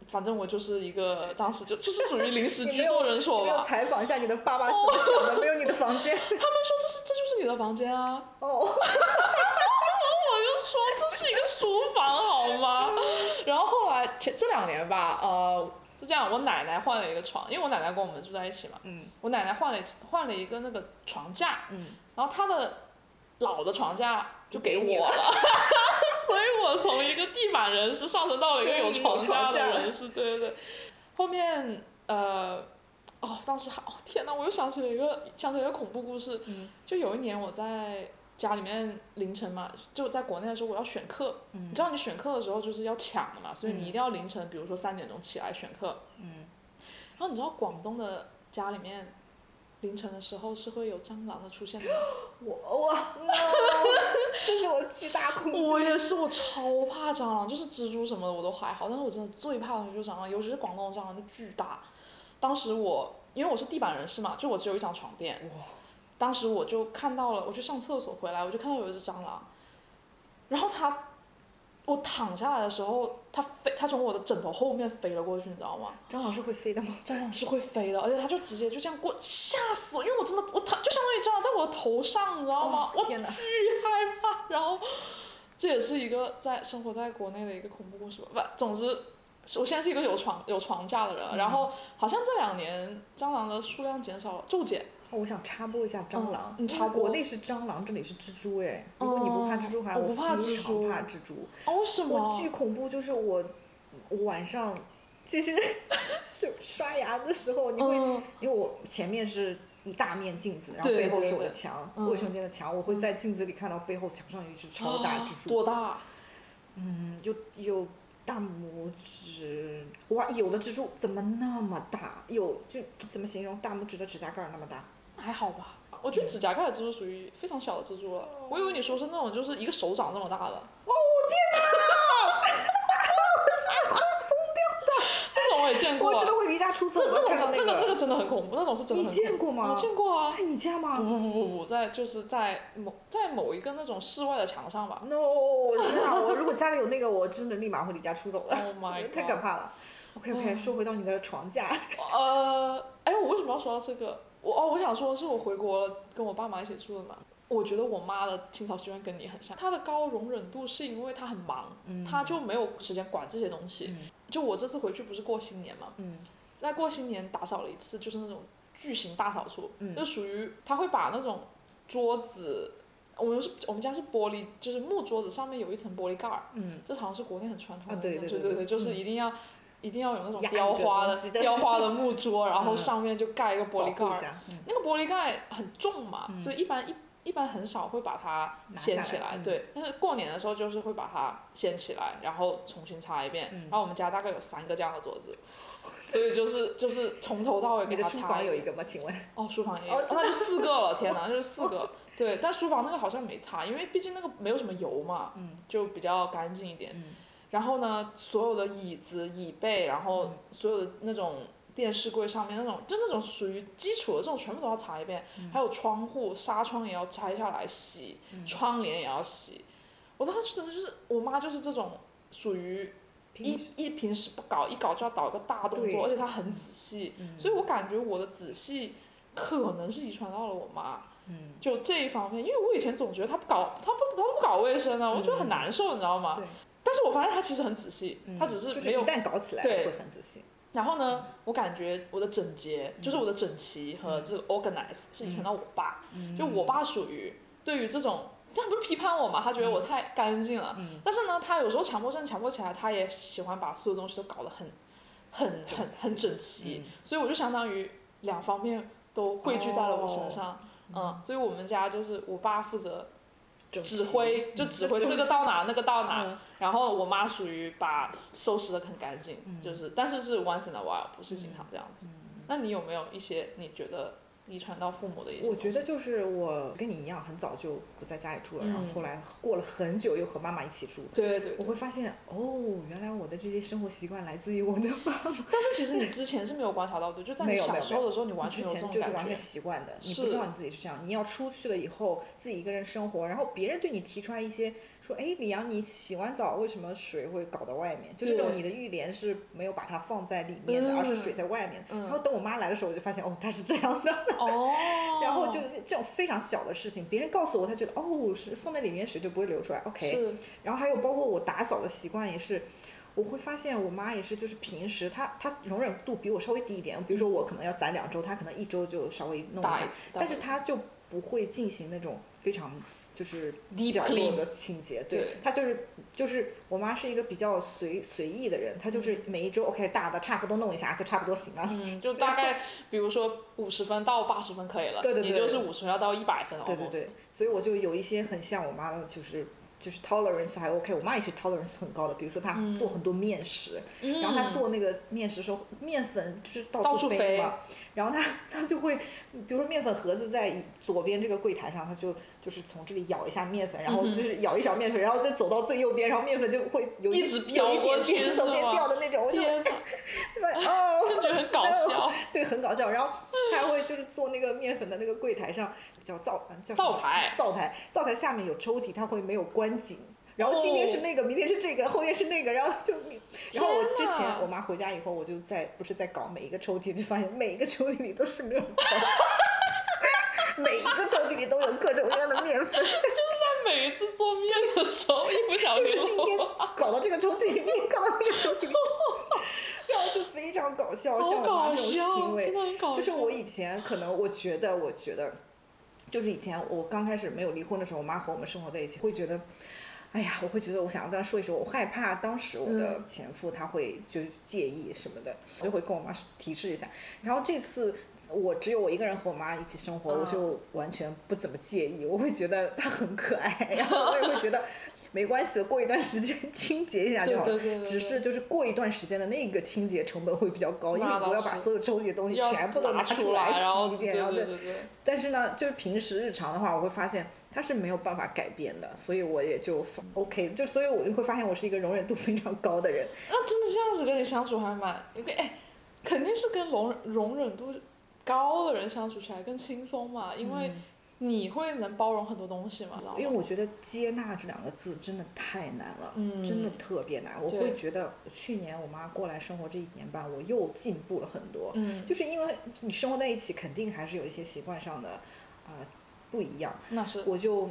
反正我就是一个，当时就就是属于临时居住人所吧。采访一下你的爸妈怎么想的？没有你的房间。他们说这是这就是你的房间啊，哦，我就说这是一个书房好吗？然后后来前这两年吧，呃，是这样，我奶奶换了一个床，因为我奶奶跟我们住在一起嘛，嗯我奶奶换了换了一个那个床架，嗯，然后她的老的床架就给我了，所以我从一个地板人士上升到了一个有床架的人士，对对对。后面呃，哦，当时还哦天哪，我又想起了一个想起了一个恐怖故事，嗯就有一年我在家里面凌晨嘛，就在国内的时候我要选课，嗯。你知道你选课的时候就是要抢的嘛，所以你嗯一定要凌晨，比如说三点钟起来选课，嗯，然后你知道广东的家里面，凌晨的时候是会有蟑螂的出现的吗？我我 no，这是我巨大恐惧。我也是，我超怕蟑螂，就是蜘蛛什么的我都还好，但是我真的最怕的就是蟑螂，尤其是广东的蟑螂就巨大。当时我因为我是地板人士嘛，就我只有一张床垫，哇，当时我就看到了，我去上厕所回来，我就看到有一只蟑螂，然后它，我躺下来的时候，它飞，它从我的枕头后面飞了过去，你知道吗？蟑螂是会飞的吗？蟑螂是会飞的，而且它就直接就这样过，吓死我！因为我真的我躺就相当于蟑螂在我的头上，你知道吗？我哦天哪！巨害怕，然后这也是一个在生活在国内的一个恐怖故事吧。不，总之，我现在是一个有床有床架的人，嗯然后好像这两年蟑螂的数量减少了，骤减。哦我想插播一下蟑螂，嗯你插播国内是蟑螂，这里是蜘蛛哎。如果你不怕蜘蛛，还哦我不怕非蜘蛛常怕蜘蛛。哦，为什我么巨？恐怖，就是我，晚上其实刷刷牙的时候，你会、嗯因为我前面是一大面镜子，然后背后是我的对对墙，嗯卫生间的墙，我会在镜子里看到背后墙上有一只超大蜘蛛，多大？嗯，有有大拇指，哇，有的蜘蛛怎么那么大？有就怎么形容？大拇指的指甲盖儿那么大。还好吧。我觉得指甲盖的蜘蛛属于非常小的蜘蛛了，我以为你说是那种就是一个手掌那么大的。哦天哪！那种我也见过我，真的会离家出走的，那那种真那个那个。真的很恐怖，那种是真的你很恐怖。见过吗？我见过啊。在你家吗不不不不，在就是在某在某一个那种室外的墙上吧。？No，我天哪！我如果家里有那个，我真的立马会离家出走的。Oh my 太！可怕了。OK OK，说回到你的床架。呃，哎，我为什么要说到这个？我哦，我想说是我回国了，跟我爸妈一起住的嘛。我觉得我妈的清扫习惯跟你很像，她的高容忍度是因为她很忙，嗯她就没有时间管这些东西。就我这次回去不是过新年嘛，嗯在过新年打扫了一次，就是那种巨型大扫除，嗯就属于她会把那种桌子，我们是我们家是玻璃，就是木桌子上面有一层玻璃盖儿，嗯，这好像是国内很传统的对对对对对就是嗯一定要、一定要有那种雕花的雕花的木桌，然后嗯上面就盖一个玻璃盖儿。那个玻璃盖很重嘛，嗯所以一般一一般很少会把它掀起来，对。但是过年的时候就是会把它掀起来，然后重新擦一遍。嗯然后我们家大概有三个这样的桌子，所以就是 就是从头到尾给你的书它擦一遍。房有一个吗？请问？哦，书房也有，那就四个了，天哪，就是四个。对，但书房那个好像没擦，因为毕竟那个没有什么油嘛，嗯就比较干净一点。嗯然后呢，所有的椅子、椅背，然后嗯所有的那种电视柜上面那种，就那种属于基础的这种，全部都要擦一遍。嗯还有窗户、纱窗也要拆下来洗，窗帘也要洗。我当时真的就是，我妈就是这种属于平一一平时不搞，一搞就要搞一个大动作，而且她很仔细，嗯所以我感觉我的仔细可能是遗传到了我妈。嗯就这一方面，因为我以前总觉得她不搞，她不她不搞卫生啊，我觉得很难受，你知道吗？对但是我发现他其实很仔细，他只是就是没有一旦搞起来对会很仔细。然后呢，我感觉我的整洁，就是我的整齐和这个 organize 是遗传到我爸。就我爸属于对于这种，他不是批判我嘛，他觉得我太干净了。嗯但是呢，他有时候强迫症强迫起来，他也喜欢把所有东西都搞得很、很、很、很整齐。嗯所以我就相当于两方面都汇聚在了我身上。嗯，所以我们家就是我爸负责整指挥，就嗯指挥 这个到哪那个到哪，嗯然后我妈属于把收拾的很干净，嗯就是但是是 once in a while，不是经常这样子。那你有没有一些你觉得遗传到父母的一些？我觉得就是我跟你一样，很早就不在家里住了，然后嗯后来过了很久又和妈妈一起住。对对对。我会发现，哦，原来我的这些生活习惯来自于我的妈妈。但是其实你 之前是没有观察到的，就在你小时候的时候，你完全有这种就是完全感觉。习惯的，你不知道你自己是这样。你要出去了以后，自己一个人生活，然后别人对你提出来一些说，哎，李阳，你洗完澡为什么水会搞到外面？就这种你的浴帘是没有把它放在里面的，嗯而是水在外面。嗯然后等我妈来的时候，我就发现，哦，她是这样的。哦。然后就是这种非常小的事情，别人告诉我，他觉得哦，是放在里面水就不会流出来，OK。是然后还有包括我打扫的习惯也是，我会发现我妈也是，就是平时她她容忍度比我稍微低一点，比如说我可能要攒两周，她可能一周就稍微弄一下但是她就不会进行那种非常就是。角落的清洁，对对，她就是就是我妈是一个比较随随意的人，她就是每一周 OK 大的差不多弄一下就差不多行了，嗯，就。大概比如说五十分到八十分可以了，对对对也就是五十分要到一百分对对对，所以我就有一些很像我妈的，就是就是 tolerance 还 OK，我妈也是 tolerance 很高的，比如说她嗯。做很多面食，嗯。然后她做那个面食的时候，面粉就是到到处飞。飞嘛，然后她她就会，比如说面粉盒子在左边这个柜台上，她就就是从这里舀一下面粉，然后就是舀一勺面粉，然后再走到最右边，然后面粉就会有一直点过去是边走边掉的那种，我就很搞笑。然后他还会就是做那个面粉的那个柜台上叫灶呃叫灶台灶台，灶台下面有抽屉，他会没有关紧。然后今天是那个，明天是这个，后天是那个，然后就你，然后我之前我妈回家以后，我就在不是在搞每一个抽屉，就发现每一个抽屉里都是面粉，每一个抽屉里都有各种各样的面粉，在每一次做面的时候，一不小就是今天搞到这个抽屉里，明 天搞到那个抽屉里，然后就非常搞笑，像好我妈这种行，为。就是我以前可能我觉得，我觉得，就是以前我刚开始没有离婚的时候，我妈和我们生活在一起，会觉得，哎呀，我会觉得我想要跟她说一说，我害怕当时我的前夫他会就是介意什么的，我就会跟我妈提示一下。然后这次我只有我一个人和我妈一起生活，我就完全不怎么介意，我会觉得她很可爱，然后我也会觉得没关系，过一段时间 清洁一下就好了。只是就是过一段时间的那个清洁成本会比较高，因为我要把所有抽屉的东西全部都拿出来洗一遍，然后对。但是呢，就是平时日常的话，我会发现。它是没有办法改变的，所以我也就 OK，就所以我就会发现我是一个容忍度非常高的人。那真的这样子跟你相处还蛮，哎，肯定是跟容容忍度高的人相处起来更轻松嘛，因为你会能包容很多东西嘛。因为我觉得接纳这两个字真的太难了，真的特别难。我会觉得去年我妈过来生活这一年半，我又进步了很多。嗯，就是因为你生活在一起，肯定还是有一些习惯上的啊。不一样，那是我就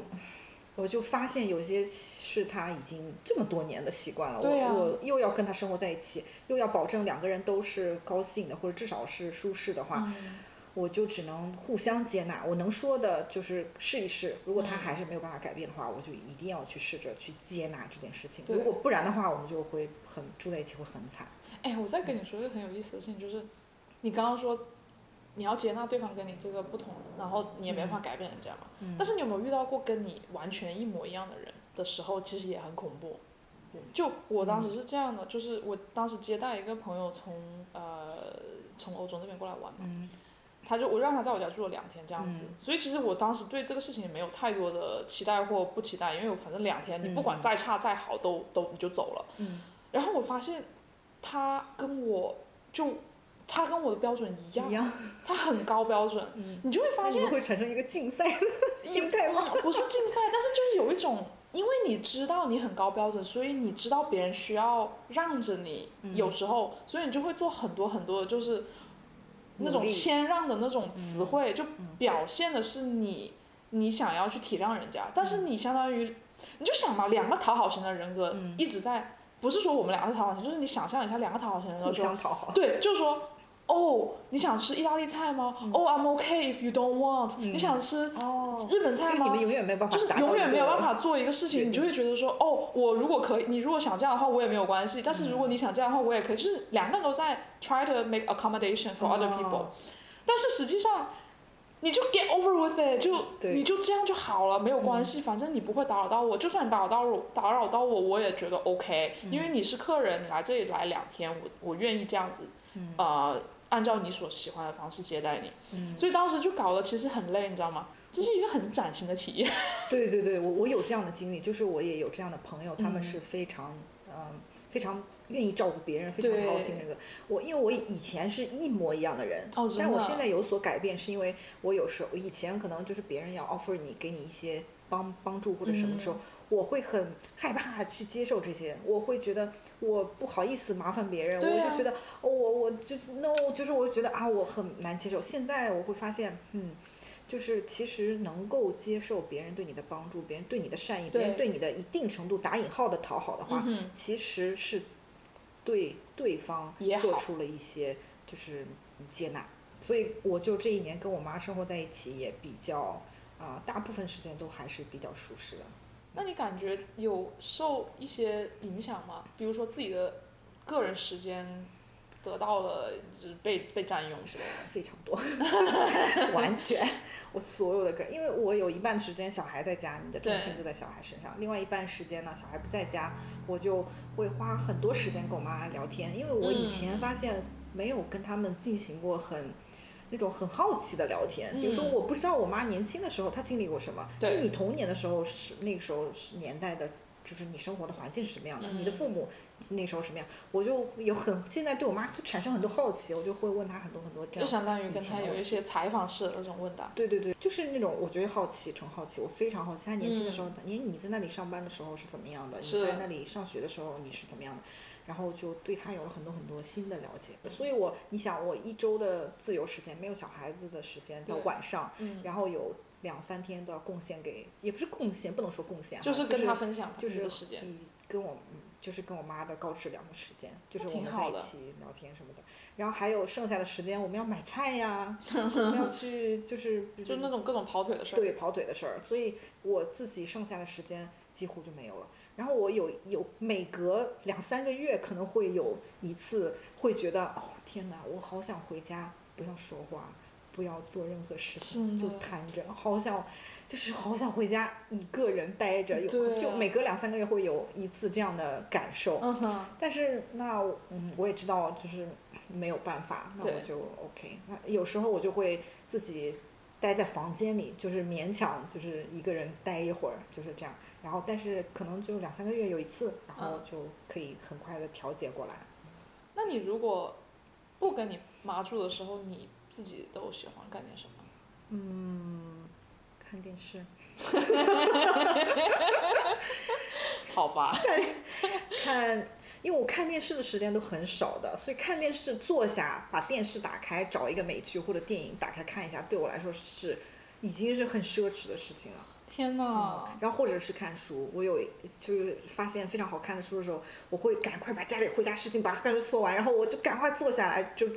我就发现有些是他已经这么多年的习惯了，我我又要跟他生活在一起，又要保证两个人都是高兴的或者至少是舒适的话，我就只能互相接纳。我能说的就是试一试，如果他还是没有办法改变的话，我就一定要去试着去接纳这件事情。如果不然的话，我们就会很住在一起会很惨。哎，我再跟你说一个很有意思的事情，就是你刚刚说。你要接纳对方跟你这个不同，然后你也没法改变人家嘛。但是你有没有遇到过跟你完全一模一样的人的时候，其实也很恐怖。就我当时是这样的，就是我当时接待一个朋友从呃从欧洲那边过来玩嘛，他就我让他在我家住了两天这样子。所以其实我当时对这个事情也没有太多的期待或不期待，因为我反正两天你不管再差再好都都你就走了。然后我发现他跟我就。他跟我的标准一样，他很高标准，你就会发现会产生一个竞赛心态吗？不是竞赛，但是就是有一种，因为你知道你很高标准，所以你知道别人需要让着你，有时候，所以你就会做很多很多的，就是那种谦让的那种词汇，就表现的是你你想要去体谅人家，但是你相当于你就想嘛，两个讨好型的人格一直在，不是说我们两个是讨好型，就是你想象一下两个讨好型人格互相讨好，对，就是说。哦，你想吃意大利菜吗？哦，I'm okay if you don't want。你想吃日本菜吗？就是永远没有办法，就是永远没有办法做一个事情，你就会觉得说，哦，我如果可以，你如果想这样的话，我也没有关系。但是如果你想这样的话，我也可以。就是两个人都在 try to make accommodation for other people。但是实际上，你就 get over with it，就你就这样就好了，没有关系，反正你不会打扰到我。就算你打扰到我，打扰到我，我也觉得 OK，因为你是客人，你来这里来两天，我我愿意这样子，呃。按照你所喜欢的方式接待你，所以当时就搞得其实很累，你知道吗？这是一个很崭新的体验。对对对，我我有这样的经历，就是我也有这样的朋友，他们是非常嗯非常愿意照顾别人，非常掏心那个。我因为我以前是一模一样的人，但我现在有所改变，是因为我有时候以前可能就是别人要 offer 你给你一些帮帮助或者什么时候。我会很害怕去接受这些，我会觉得我不好意思麻烦别人，我就觉得我我就 no，就是我觉得啊我很难接受。现在我会发现，嗯，就是其实能够接受别人对你的帮助，别人对你的善意，别人对你的一定程度打引号的讨好的话，其实是对对方做出了一些就是接纳。所以我就这一年跟我妈生活在一起也比较啊，大部分时间都还是比较舒适的。那你感觉有受一些影响吗？比如说自己的个人时间得到了就是被被占用之类的。非常多，完全，我所有的个，因为我有一半时间小孩在家，你的重心就在小孩身上；，另外一半时间呢，小孩不在家，我就会花很多时间跟我妈聊天，因为我以前发现没有跟他们进行过很。那种很好奇的聊天，比如说我不知道我妈年轻的时候她经历过什么，因为你童年的时候是那个时候是年代的，就是你生活的环境是什么样的，你的父母那时候什么样，我就有很现在对我妈就产生很多好奇，我就会问她很多很多这样。就相当于跟她有一些采访式的那种问答。对对对，就是那种我觉得好奇纯好奇，我非常好奇她年轻的时候，你你在那里上班的时候是怎么样的？你在那里上学的时候你是怎么样的？然后就对他有了很多很多新的了解，所以我你想我一周的自由时间没有小孩子的时间到晚上，然后有两三天都要贡献给，也不是贡献，不能说贡献，就是跟他分享，就是时间，跟我就是跟我妈的高质量的时间，就是我们在一起聊天什么的。然后还有剩下的时间，我们要买菜呀，我们要去就是 就是那种各种跑腿的事儿，对跑腿的事儿，所以我自己剩下的时间几乎就没有了。然后我有有每隔两三个月可能会有一次会觉得，哦天哪，我好想回家，不要说话，不要做任何事情，就瘫着，好想，就是好想回家一个人待着，有就每隔两三个月会有一次这样的感受。嗯哼，但是那嗯，我也知道就是没有办法，那我就 OK。那有时候我就会自己待在房间里，就是勉强就是一个人待一会儿，就是这样。然后但是可能就两三个月有一次，然后嗯就可以很快的调节过来。那你如果不跟你妈住的时候，你自己都喜欢干点什么？嗯，看电视，好吧，看，因为我看电视的时间都很少的，所以看电视坐下把电视打开，找一个美剧或者电影打开看一下，对我来说是已经是很奢侈的事情了。天哪！然后或者是看书，我有就是发现非常好看的书的时候，我会赶快把家里回家事情把它赶快做完，然后我就赶快坐下来就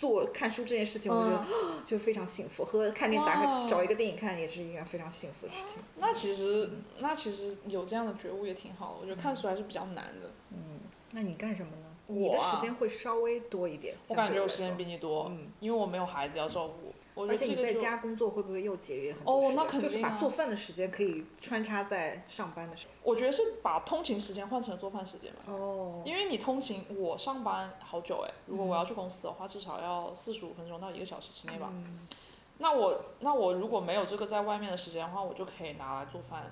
做看书这件事情，我觉得、就非常幸福。和看电影打开找一个电影看也是一件非常幸福的事情。那其实，那其实有这样的觉悟也挺好的。我觉得看书还是比较难的。嗯，那你干什么呢？你的我啊时间会稍微多一点。我感觉我时间比你多，嗯因为我没有孩子要照顾。我觉而且你在家工作会不会又节约很多哦时间？那肯定啊就是把做饭的时间可以穿插在上班的时候我觉得是把通勤时间换成做饭时间吧。哦。因为你通勤，我上班好久哎，如果我要去公司的话，至少要四十五分钟到一个小时之内吧。嗯那我那我如果没有这个在外面的时间的话，我就可以拿来做饭。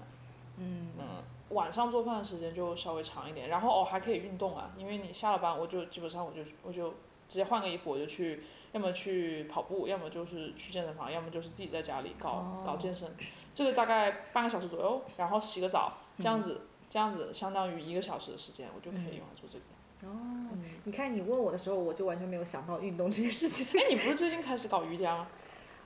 嗯嗯，晚上做饭的时间就稍微长一点，然后哦还可以运动啊，因为你下了班我就基本上我就我就直接换个衣服我就去，要么去跑步，要么就是去健身房，要么就是自己在家里搞、哦搞健身，这个大概半个小时左右，然后洗个澡，这样子、这样子相当于一个小时的时间，我就可以用来做这个。哦，嗯，你看你问我的时候，我就完全没有想到运动这件事情。哎，你不是最近开始搞瑜伽吗？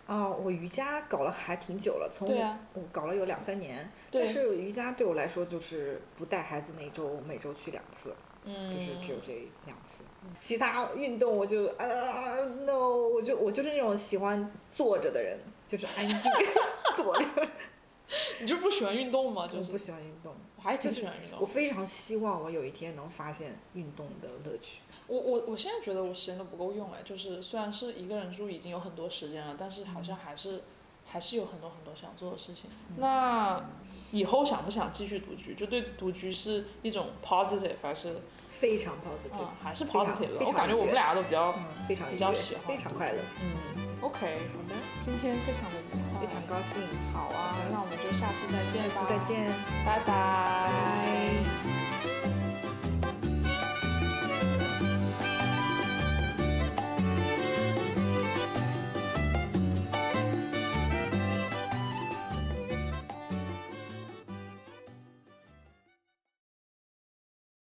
啊、我瑜伽搞了还挺久了，从啊，我搞了有两三年。对但是瑜伽对我来说就是不带孩子那周，每周去两次，嗯，就是只有这两次。其他运动我就啊、no，我就我就是那种喜欢坐着的人，就是安静 坐着，你就不喜欢运动吗？就是我不喜欢运动。我还挺喜欢运动。我非常希望我有一天能发现运动的乐趣。我我我现在觉得我时间都不够用哎，就是虽然是一个人住已经有很多时间了，但是好像还是、还是有很多很多想做的事情。那以后想不想继续独居？就对独居是一种 positive 还是非常 positive，、嗯还是 positive？我感觉我们俩都比较嗯，非常比较喜欢非常快乐，嗯，OK。好的，今天非常的愉快，非常高兴，好啊，那我们就下次再见吧，下次再见。拜拜。